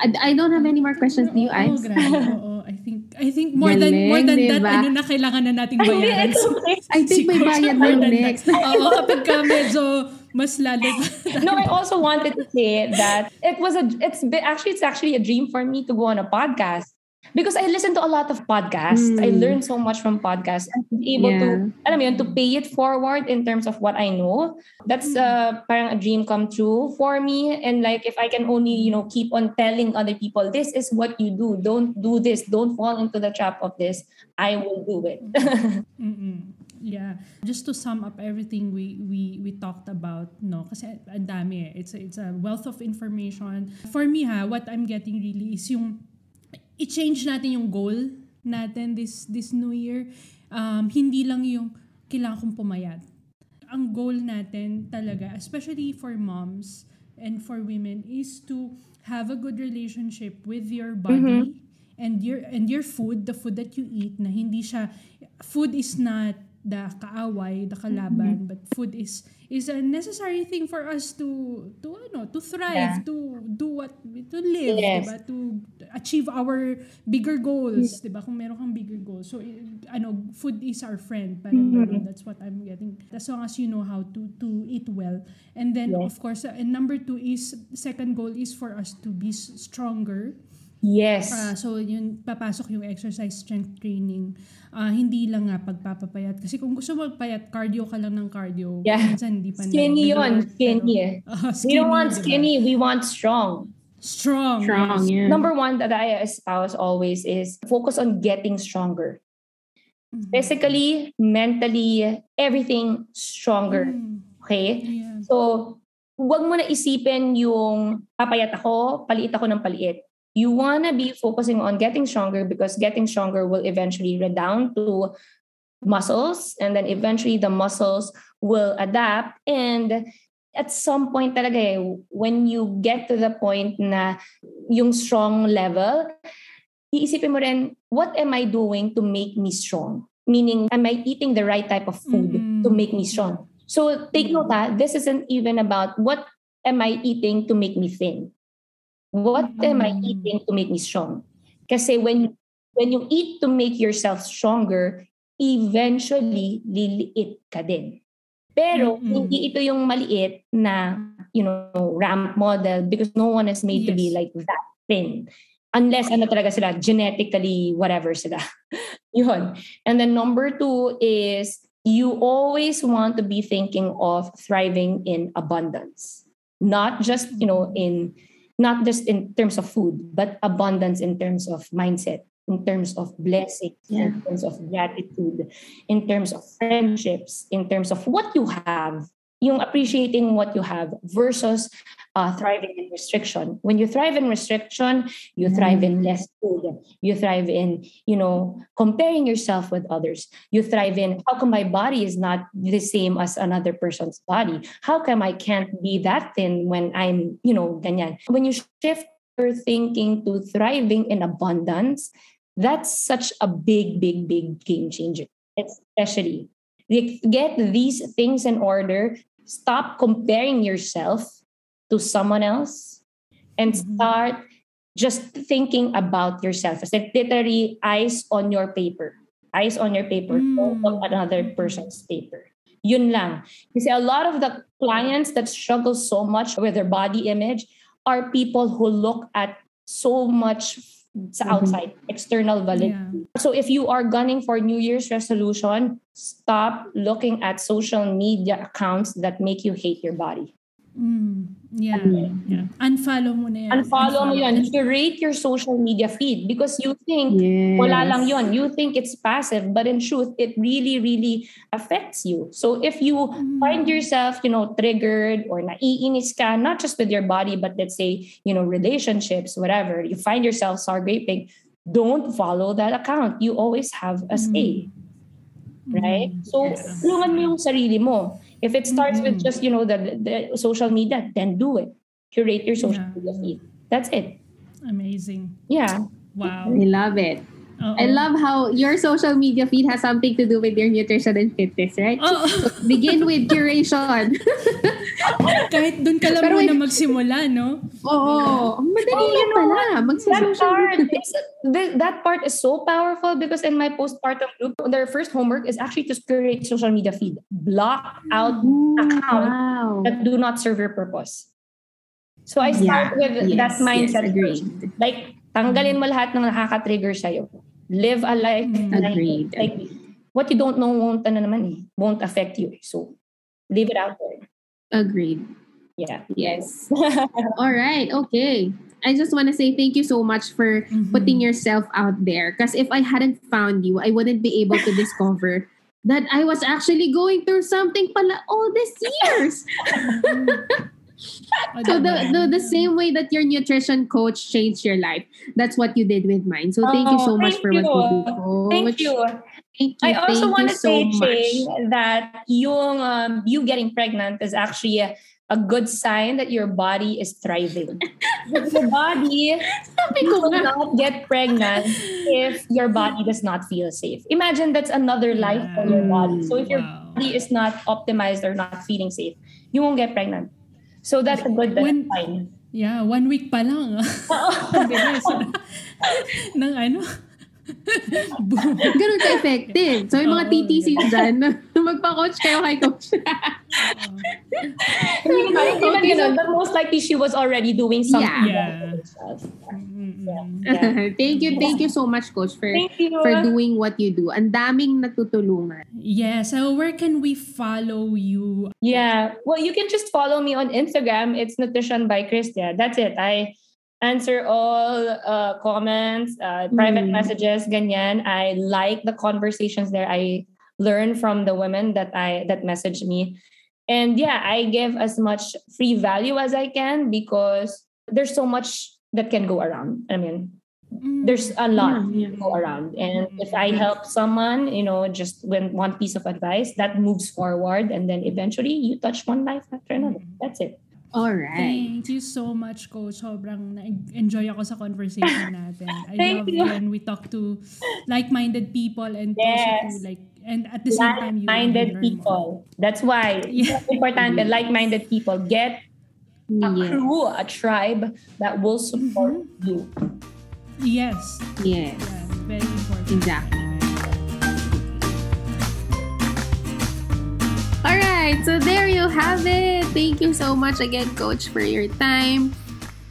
[SPEAKER 2] I, I don't have any more questions. Do you, Ives?
[SPEAKER 1] Oo, I think, I think more than,
[SPEAKER 2] Galing,
[SPEAKER 1] more than that,
[SPEAKER 2] diba?
[SPEAKER 1] ano na kailangan na nating bayaran. [LAUGHS]
[SPEAKER 2] I think may bayad na yung next. [LAUGHS]
[SPEAKER 1] Oo, kapag ka medyo mas lalo [LAUGHS]
[SPEAKER 3] no, I also wanted to say that it was a it's actually it's actually a dream for me to go on a podcast because I listen to a lot of podcasts. I learn so much from podcasts and be able to
[SPEAKER 2] Yeah.
[SPEAKER 3] alam mo yun, to pay it forward in terms of what I know. That's uh, parang a dream come true for me and like if I can only, you know, keep on telling other people this is what you do. Don't do this. Don't fall into the trap of this. I will do it. [LAUGHS]
[SPEAKER 1] Mm-mm. Yeah. Just to sum up everything we we we talked about, no, kasi ang dami eh. It's a, it's a wealth of information. For me ha, what I'm getting really is yung i-change natin yung goal natin this this new year. Um, hindi lang yung kailangan kong pumayat. Ang goal natin talaga, especially for moms and for women, is to have a good relationship with your body and your and your food, the food that you eat, na hindi siya, food is not the kaaway, the kalaban, but food is is a necessary thing for us to to ano, to thrive,
[SPEAKER 3] Yeah.
[SPEAKER 1] to do what to live,
[SPEAKER 3] Yes.
[SPEAKER 1] 'di ba? To achieve our bigger goals, 'di ba? Kung meron kang bigger goals. So i- ano, food is our friend, parang ganun. That's what I'm getting. As long as you know how to to eat well. And then
[SPEAKER 3] Yes.
[SPEAKER 1] of course, uh, and number two is second goal is for us to be stronger.
[SPEAKER 3] Yes.
[SPEAKER 1] Ah, so yun papasok yung exercise strength training. Ah, hindi lang nga pagpapapayat kasi kung gusto mo magpayat cardio ka lang ng cardio.
[SPEAKER 3] Yeah.
[SPEAKER 1] Minsan hindi pa
[SPEAKER 3] Skinny
[SPEAKER 1] na-
[SPEAKER 3] yun,
[SPEAKER 1] pero-
[SPEAKER 3] skinny eh. [LAUGHS]
[SPEAKER 1] Ah,
[SPEAKER 3] we don't want
[SPEAKER 1] diba?
[SPEAKER 3] skinny, we want strong.
[SPEAKER 1] Strong.
[SPEAKER 2] Strong,
[SPEAKER 1] yes.
[SPEAKER 2] yeah.
[SPEAKER 3] Number one that I espouse always is focus on getting stronger.
[SPEAKER 1] Mhm.
[SPEAKER 3] Physically, mentally, everything stronger.
[SPEAKER 1] Mm.
[SPEAKER 3] Okay?
[SPEAKER 1] Yeah.
[SPEAKER 3] So, huwag mo na isipin yung papayat ako, paliit ako ng paliit. You wanna be focusing on getting stronger because getting stronger will eventually redound to muscles and then eventually the muscles will adapt and at some point talaga eh, when you get to the point na yung strong level, iisipin mo rin, what am I doing to make me strong? Meaning, am I eating the right type of food
[SPEAKER 1] Mm.
[SPEAKER 3] to make me strong? So take note ha, this isn't even about what am I eating to make me thin. What am I eating to make me strong? Kasi when when you eat to make yourself stronger, eventually liliit ka din. Pero
[SPEAKER 1] Mm-mm.
[SPEAKER 3] hindi ito yung maliit na, you know, ramp model because no one is made to be
[SPEAKER 1] Yes.
[SPEAKER 3] like that thin. Unless ano talaga sila, genetically whatever sila. [LAUGHS] Yun. And then number two is you always want to be thinking of thriving in abundance. Not just, you know, in not just in terms of food, but abundance in terms of mindset, in terms of blessings,
[SPEAKER 2] Yeah.
[SPEAKER 3] in terms of gratitude, in terms of friendships, in terms of what you have, yung appreciating what you have versus uh, thriving in restriction. When you thrive in restriction, you thrive in less food. You thrive in, you know, comparing yourself with others. You thrive in how come my body is not the same as another person's body? How come I can't be that thin when I'm, you know, ganyan? When you shift your thinking to thriving in abundance, that's such a big, big, big game changer. Especially like, get these things in order. Stop comparing yourself to someone else and
[SPEAKER 1] Mhm.
[SPEAKER 3] start just thinking about yourself. It's like literally eyes on your paper. Eyes on your paper,
[SPEAKER 1] Mm.
[SPEAKER 3] not on another person's paper. Yun lang. Kasi a lot of the clients that struggle so much with their body image are people who look at so much sa
[SPEAKER 2] Mhm.
[SPEAKER 3] outside, external validity.
[SPEAKER 1] Yeah.
[SPEAKER 3] So if you are gunning for New Year's resolution, stop looking at social media accounts that make you hate your body.
[SPEAKER 1] Mm. Yeah.
[SPEAKER 2] Agree.
[SPEAKER 1] yeah. Unfollow mo na yan.
[SPEAKER 3] Unfollow mo yun.
[SPEAKER 1] And-
[SPEAKER 3] Curate your social media feed because you think
[SPEAKER 2] Yes.
[SPEAKER 3] wala lang yun. You think it's passive, but in truth, it really, really affects you. So if you
[SPEAKER 1] Mm.
[SPEAKER 3] find yourself, you know, triggered or naiinis ka, not just with your body, but let's say, you know, relationships, whatever, you find yourself sour graping, don't follow that account. You always have a say, right?
[SPEAKER 1] Mm.
[SPEAKER 3] So,
[SPEAKER 1] Yeah.
[SPEAKER 3] tulungan mo yung sarili mo. If it starts with
[SPEAKER 1] Mhm.
[SPEAKER 3] just, you know, the, the social media, then do it. Curate your social
[SPEAKER 1] Yeah.
[SPEAKER 3] media feed. That's it.
[SPEAKER 1] Amazing.
[SPEAKER 3] Yeah.
[SPEAKER 1] Wow.
[SPEAKER 2] We love it.
[SPEAKER 1] Oo.
[SPEAKER 2] I love how your social media feed has something to do with your nutrition and fitness, right?
[SPEAKER 1] Oo.
[SPEAKER 2] Begin with curation. [LAUGHS]
[SPEAKER 1] Kahit dun ka lang
[SPEAKER 2] Pero
[SPEAKER 1] muna magsimula, no?
[SPEAKER 2] Oo. Madali
[SPEAKER 3] Oh,
[SPEAKER 2] lang pala.
[SPEAKER 3] That
[SPEAKER 2] Magsa-social
[SPEAKER 3] part, th- that part is so powerful because in my postpartum group, their first homework is actually to curate social media feed. Block out
[SPEAKER 2] Ooh,
[SPEAKER 3] account
[SPEAKER 2] wow.
[SPEAKER 3] that do not serve your purpose. So I start with that
[SPEAKER 2] yes,
[SPEAKER 3] mindset
[SPEAKER 2] Yes, agreed.
[SPEAKER 3] Like, tanggalin mo lahat ng nakaka-trigger sa'yo. Live a life.
[SPEAKER 1] Mm.
[SPEAKER 3] like-
[SPEAKER 2] Agreed.
[SPEAKER 3] Like, what you don't know won't, ano naman eh, won't affect you. So, leave it out there.
[SPEAKER 2] Agreed.
[SPEAKER 3] Yeah.
[SPEAKER 2] Yes. [LAUGHS] All right. Okay. I just want to say thank you so much for
[SPEAKER 1] Mhm.
[SPEAKER 2] putting yourself out there. Because if I hadn't found you, I wouldn't be able to discover that I was actually going through something pala all these years. [LAUGHS] So the, the the same way that your nutrition coach changed your life, that's what you did with mine. So thank you so
[SPEAKER 3] Oh,
[SPEAKER 2] much for what you do.
[SPEAKER 3] Thank you.
[SPEAKER 2] Thank you.
[SPEAKER 3] I also
[SPEAKER 2] thank
[SPEAKER 3] want to
[SPEAKER 2] so
[SPEAKER 3] say,
[SPEAKER 2] much.
[SPEAKER 3] Ching, that yung, um, you getting pregnant is actually a, a good sign that your body is thriving. [LAUGHS] Your body
[SPEAKER 2] ko
[SPEAKER 3] will not get pregnant if your body does not feel safe. Imagine that's another life for your body. So if your body is not optimized or not feeling safe, you won't get pregnant. So that's a good
[SPEAKER 1] When-
[SPEAKER 3] sign.
[SPEAKER 1] Yeah, one week pa lang. [LAUGHS] Ang bilis. [LAUGHS] Ng ano? Boom. [LAUGHS]
[SPEAKER 2] Ganun ka-effective. So, yung mga
[SPEAKER 1] Oo,
[SPEAKER 2] TTC dyan, [LAUGHS] magpa-coach kayo kay coach.
[SPEAKER 3] Even, even
[SPEAKER 2] Okay,
[SPEAKER 3] ganun, but most likely she was already doing something.
[SPEAKER 1] Yeah.
[SPEAKER 3] for Yeah. [LAUGHS]
[SPEAKER 2] thank you, thank you so much, coach, for
[SPEAKER 3] Thank you.
[SPEAKER 2] for doing what you do. Ang daming natutulungan.
[SPEAKER 1] Yeah, so where can we follow you?
[SPEAKER 3] Yeah. Well, you can just follow me on Instagram. It's Nutrition by Christia. That's it. I answer all uh, comments, uh, private
[SPEAKER 2] Mm.
[SPEAKER 3] messages, ganyan. I like the conversations there. I learn from the women that I that message me. And yeah, I give as much free value as I can because there's so much that can go around. I mean,
[SPEAKER 1] Mm.
[SPEAKER 3] there's a lot
[SPEAKER 2] Yeah, yeah.
[SPEAKER 3] to go around. And if I help someone, you know, just with one piece of advice, that moves forward. And then eventually you touch one life after another. That's it.
[SPEAKER 2] All right.
[SPEAKER 1] Thank you so much, Coach. Sobrang na-enjoy ako sa conversation [LAUGHS] natin. I
[SPEAKER 3] Thank
[SPEAKER 1] love
[SPEAKER 3] you.
[SPEAKER 1] when we talk to like-minded people and
[SPEAKER 3] Yes.
[SPEAKER 1] also to like, and at the same time, you
[SPEAKER 3] Like-minded
[SPEAKER 1] learn more.
[SPEAKER 3] people. That's why
[SPEAKER 1] Yeah.
[SPEAKER 3] it's important. Like-minded people get a
[SPEAKER 2] Yes.
[SPEAKER 3] crew, a tribe that will support you.
[SPEAKER 1] Yes.
[SPEAKER 2] Yes.
[SPEAKER 1] Yeah, very important.
[SPEAKER 2] Exactly. All right, so there you have it. Thank you so much again, Coach, for your time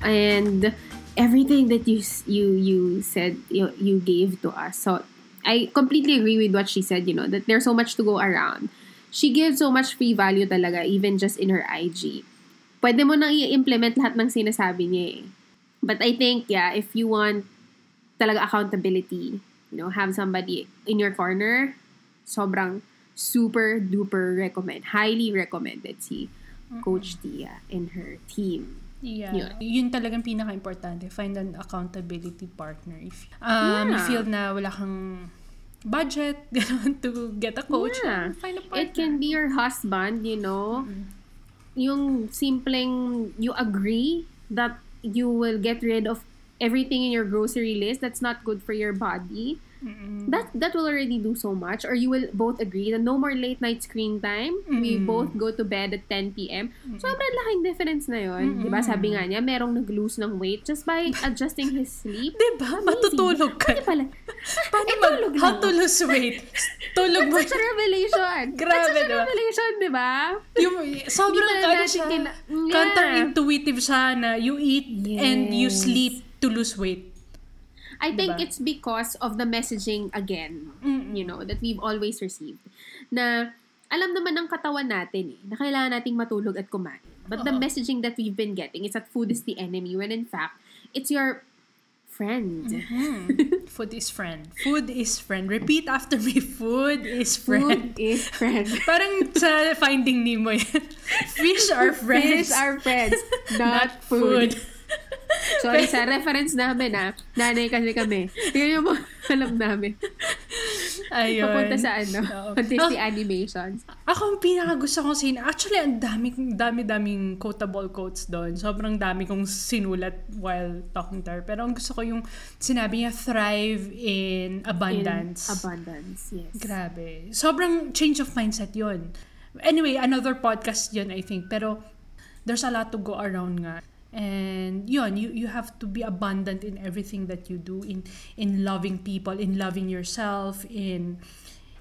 [SPEAKER 2] and everything that you you you said you, you gave to us. So I completely agree with what she said. You know that there's so much to go around. She gives so much free value talaga, even just in her IG. Pwede mo nang i-implement lahat ng sinasabi niya eh. But I think, yeah, if you want talaga accountability, you know, have somebody in your corner, sobrang super duper recommend, highly recommended si Coach Tia and her team.
[SPEAKER 1] Yeah.
[SPEAKER 2] Yun.
[SPEAKER 1] Yun talagang pinaka-importante. Find an accountability partner. If um, you
[SPEAKER 2] Yeah.
[SPEAKER 1] feel na wala kang budget [LAUGHS] ganun, to get a coach,
[SPEAKER 2] Yeah.
[SPEAKER 1] find a partner.
[SPEAKER 2] It can be your husband, you know, yung simpleng you agree that you will get rid of everything in your grocery list that's not good for your body.
[SPEAKER 1] Mm-mm.
[SPEAKER 2] That that will already do so much. Or you will both agree na no more late night screen time. We
[SPEAKER 1] Mm.
[SPEAKER 2] both go to bed at 10 p.m. Sobrang laking difference na yun. Di ba? Sabi nga niya, merong nag-lose ng weight just by [LAUGHS] adjusting his sleep.
[SPEAKER 1] Diba? Matutulog ka.
[SPEAKER 2] Hindi pala. [LAUGHS]
[SPEAKER 1] Paano
[SPEAKER 2] Eh,
[SPEAKER 1] mag, how to lose weight? Tulog mo.
[SPEAKER 2] Such a revelation. [LAUGHS]
[SPEAKER 1] Grabe,
[SPEAKER 2] That's such a revelation, di ba?
[SPEAKER 1] Yung, sobrang ano siya,
[SPEAKER 2] kina- Yeah.
[SPEAKER 1] counterintuitive siya na you eat and you
[SPEAKER 2] Yes.
[SPEAKER 1] sleep to lose weight.
[SPEAKER 2] I think
[SPEAKER 1] Diba?
[SPEAKER 2] it's because of the messaging again,
[SPEAKER 1] Mm-mm.
[SPEAKER 2] you know, that we've always received. Na alam naman ng katawan natin eh, na kailangan nating matulog at kumain. But the
[SPEAKER 1] Oo.
[SPEAKER 2] messaging that we've been getting is that food is the enemy when in fact, it's your friend.
[SPEAKER 1] Hmm. Food is friend. Food is friend. Repeat after me. [LAUGHS] Food is
[SPEAKER 2] Food
[SPEAKER 1] friend.
[SPEAKER 2] is friend. [LAUGHS]
[SPEAKER 1] Parang sa Finding Nemo yan. [LAUGHS] Fish are friends.
[SPEAKER 2] Fish are friends, not, food. [LAUGHS] Sorry sa reference namin ah. Nanay kasi kami. Yun yung mga alam namin.
[SPEAKER 1] Ayun.
[SPEAKER 2] Papunta sa ano. [LAUGHS] Disney
[SPEAKER 1] Ah,
[SPEAKER 2] animations.
[SPEAKER 1] Ako ang pinaka gusto kong sin Actually, ang dami, dami, daming quotable quotes doon. Sobrang dami kong sinulat while talking to her. Pero ang gusto ko yung sinabi niya, thrive in abundance.
[SPEAKER 2] In abundance, yes.
[SPEAKER 1] Grabe. Sobrang change of mindset yon. Anyway, another podcast yun, I think. Pero there's a lot to go around nga. And yun, you, you have to be abundant in everything that you do, in in loving people, in loving yourself, in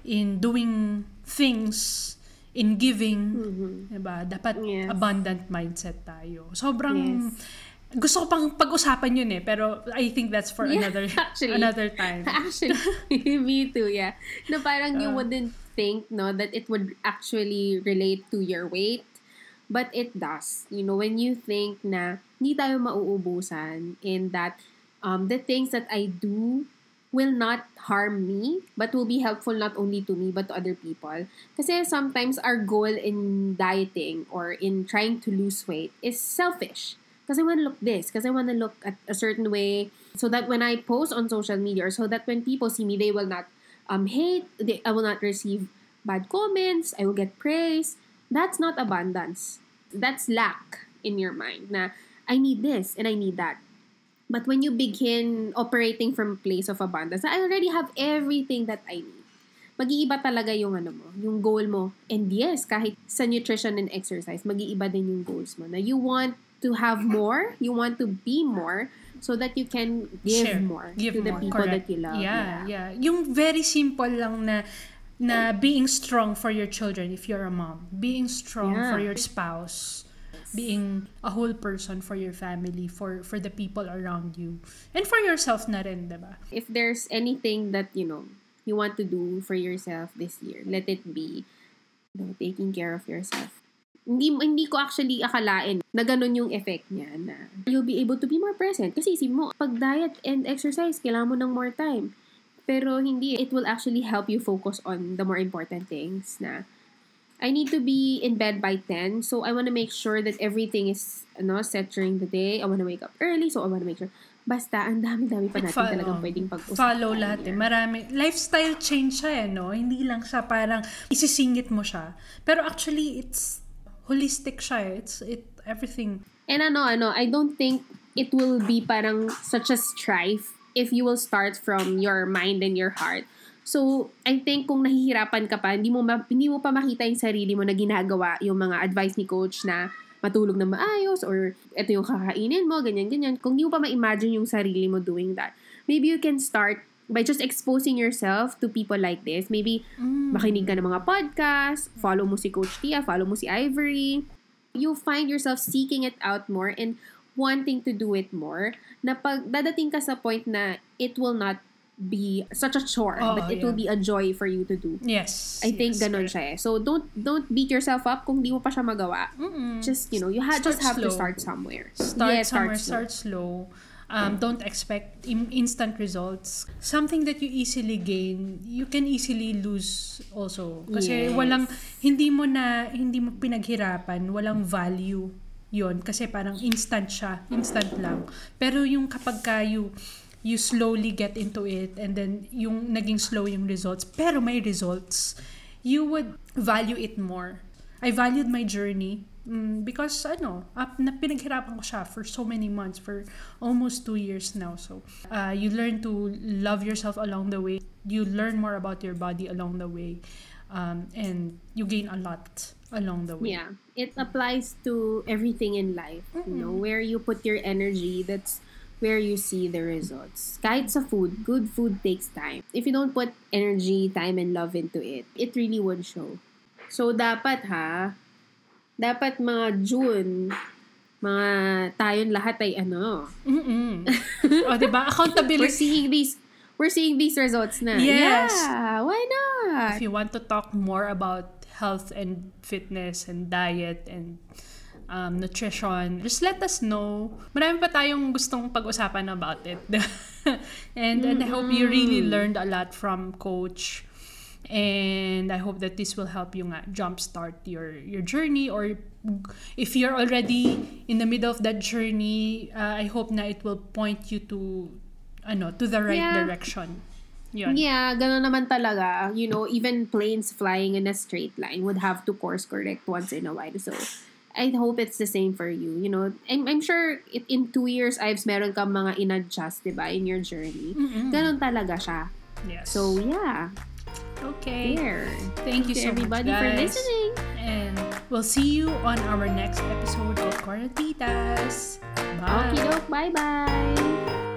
[SPEAKER 1] in doing things, in giving. Diba? Dapat
[SPEAKER 2] Yes.
[SPEAKER 1] abundant mindset tayo. Sobrang
[SPEAKER 2] Yes.
[SPEAKER 1] gusto ko pang pag-usapan yun eh, pero I think that's for
[SPEAKER 2] Yeah,
[SPEAKER 1] another [LAUGHS]
[SPEAKER 2] actually.
[SPEAKER 1] another time. [LAUGHS]
[SPEAKER 2] Actually, [LAUGHS] me too, yeah. No, parang you
[SPEAKER 1] Uh.
[SPEAKER 2] wouldn't think, no, that it would actually relate to your weight. But it does. You know, when you think na hindi tayo mauubusan in that um, the things that I do will not harm me, but will be helpful not only to me, but to other people. Kasi sometimes our goal in dieting or in trying to lose weight is selfish. Because I want to look this, because I want to look at a certain way, so that when I post on social media, or so that when people see me, they will not um, hate, they, I will not receive bad comments, I will get praise. That's not abundance. That's lack in your mind. Na, I need this and I need that. But when you begin operating from a place of abundance, I already have everything that I need. Mag-iiba talaga yung ano mo, yung goal mo. And yes, kahit sa nutrition and exercise, mag-iiba din yung goals mo. Na you want to have more, you want to be more, so that you can give
[SPEAKER 1] Share.
[SPEAKER 2] more
[SPEAKER 1] Give
[SPEAKER 2] to the
[SPEAKER 1] more.
[SPEAKER 2] people that
[SPEAKER 1] Correct.
[SPEAKER 2] you love.
[SPEAKER 1] Yeah, yeah, Yung very simple lang na na being strong for your children if you're a mom. Being strong
[SPEAKER 2] Yeah.
[SPEAKER 1] for your spouse. Being a whole person for your family, for for the people around you. And for yourself na rin, diba?
[SPEAKER 2] if there's anything that you know you want to do for yourself this year let it be you know, taking care of yourself Hindi, hindi ko actually akalain na ganun yung effect niya na you'll be able to be more present. Kasi isip mo, pag diet and exercise, kailangan mo ng more time. Pero hindi, it will actually help you focus on the more important things na I need to be in bed by 10. So, I want to make sure that everything is ano, set during the day. I want to wake up early. So, I want to make sure. Basta, ang dami-dami pa natin
[SPEAKER 1] Follow.
[SPEAKER 2] talagang pwedeng pag-usapan.
[SPEAKER 1] Follow lahat eh. Marami. Lifestyle change siya eh, no? Hindi lang siya parang isisingit mo siya. Pero actually, it's holistic siya eh. It's it, everything.
[SPEAKER 2] And ano, ano, I don't think it will be parang such a strife if you will start from your mind and your heart. So, I think kung nahihirapan ka pa, hindi mo, ma- hindi mo pa makita yung sarili mo na ginagawa yung mga advice ni coach na matulog na maayos or ito yung kakainin mo, ganyan, ganyan. Kung hindi mo pa ma-imagine yung sarili mo doing that, maybe you can start by just exposing yourself to people like this. Maybe makinig ka ng mga podcast, follow mo si Coach Tia, follow mo si Ivory. You find yourself seeking it out more and wanting to do it more na pag dadating ka sa point na it will not be such a chore
[SPEAKER 1] Oo,
[SPEAKER 2] but it will
[SPEAKER 1] yeah.
[SPEAKER 2] be a joy for you to do.
[SPEAKER 1] Yes.
[SPEAKER 2] I think
[SPEAKER 1] yes,
[SPEAKER 2] ganun siya eh. So don't don't beat yourself up kung di mo pa siya magawa.
[SPEAKER 1] Mm-mm.
[SPEAKER 2] Just, you know, you ha-
[SPEAKER 1] Start
[SPEAKER 2] just have to
[SPEAKER 1] slow.
[SPEAKER 2] start somewhere.
[SPEAKER 1] start
[SPEAKER 2] Yeah,
[SPEAKER 1] somewhere,
[SPEAKER 2] slow.
[SPEAKER 1] start slow. Um, don't expect im- instant results. Something that you easily gain, you can easily lose also. Kasi
[SPEAKER 2] Yes.
[SPEAKER 1] walang, hindi mo na, hindi mo pinaghirapan, walang value yon Kasi parang instant siya, instant lang. Pero yung kapag ka you, slowly get into it and then yung naging slow yung results, pero may results, you would value it more. I valued my journey mm, because ano, up, na pinaghirapan ko siya for so many months, for almost two years now. So, uh, you learn to love yourself along the way. You learn more about your body along the way. Um, and you gain a lot along the way.
[SPEAKER 2] Yeah, it applies to everything in life. You know, where you put your energy, that's where you see the results. Kahit sa food, good food takes time. If you don't put energy, time, and love into it, it really won't show. So, dapat ha, dapat mga June, mga tayong lahat ay ano,
[SPEAKER 1] Mm-mm. [LAUGHS] o, diba?
[SPEAKER 2] we're seeing these, we're seeing these results na.
[SPEAKER 1] Yes.
[SPEAKER 2] Yeah, why not?
[SPEAKER 1] If you want to talk more about health and fitness and diet and um, nutrition, just let us know. Marami pa tayong gustong pag-usapan about it. [LAUGHS] and, and I hope you really learned a lot from Coach. And I hope that this will help you nga jumpstart your, your journey or if you're already in the middle of that journey, uh, I hope na it will point you to ano to the right
[SPEAKER 2] Yeah.
[SPEAKER 1] direction. Yun.
[SPEAKER 2] Yeah, gano'n naman talaga. You know, even planes flying in a straight line would have to course correct once in a while. So, I hope it's the same for you. You know, I'm, I'm sure it, in two years, Ives, meron kang mga in-adjust, di ba, in your journey.
[SPEAKER 1] Mm-mm.
[SPEAKER 2] Ganon talaga siya.
[SPEAKER 1] Yes.
[SPEAKER 2] So, yeah.
[SPEAKER 1] okay.
[SPEAKER 2] There.
[SPEAKER 1] Thank you
[SPEAKER 2] to
[SPEAKER 1] so
[SPEAKER 2] everybody
[SPEAKER 1] much,
[SPEAKER 2] for listening.
[SPEAKER 1] And we'll see you on our next episode of Cornetitas. Bye.
[SPEAKER 2] Okay, doke. Bye-bye.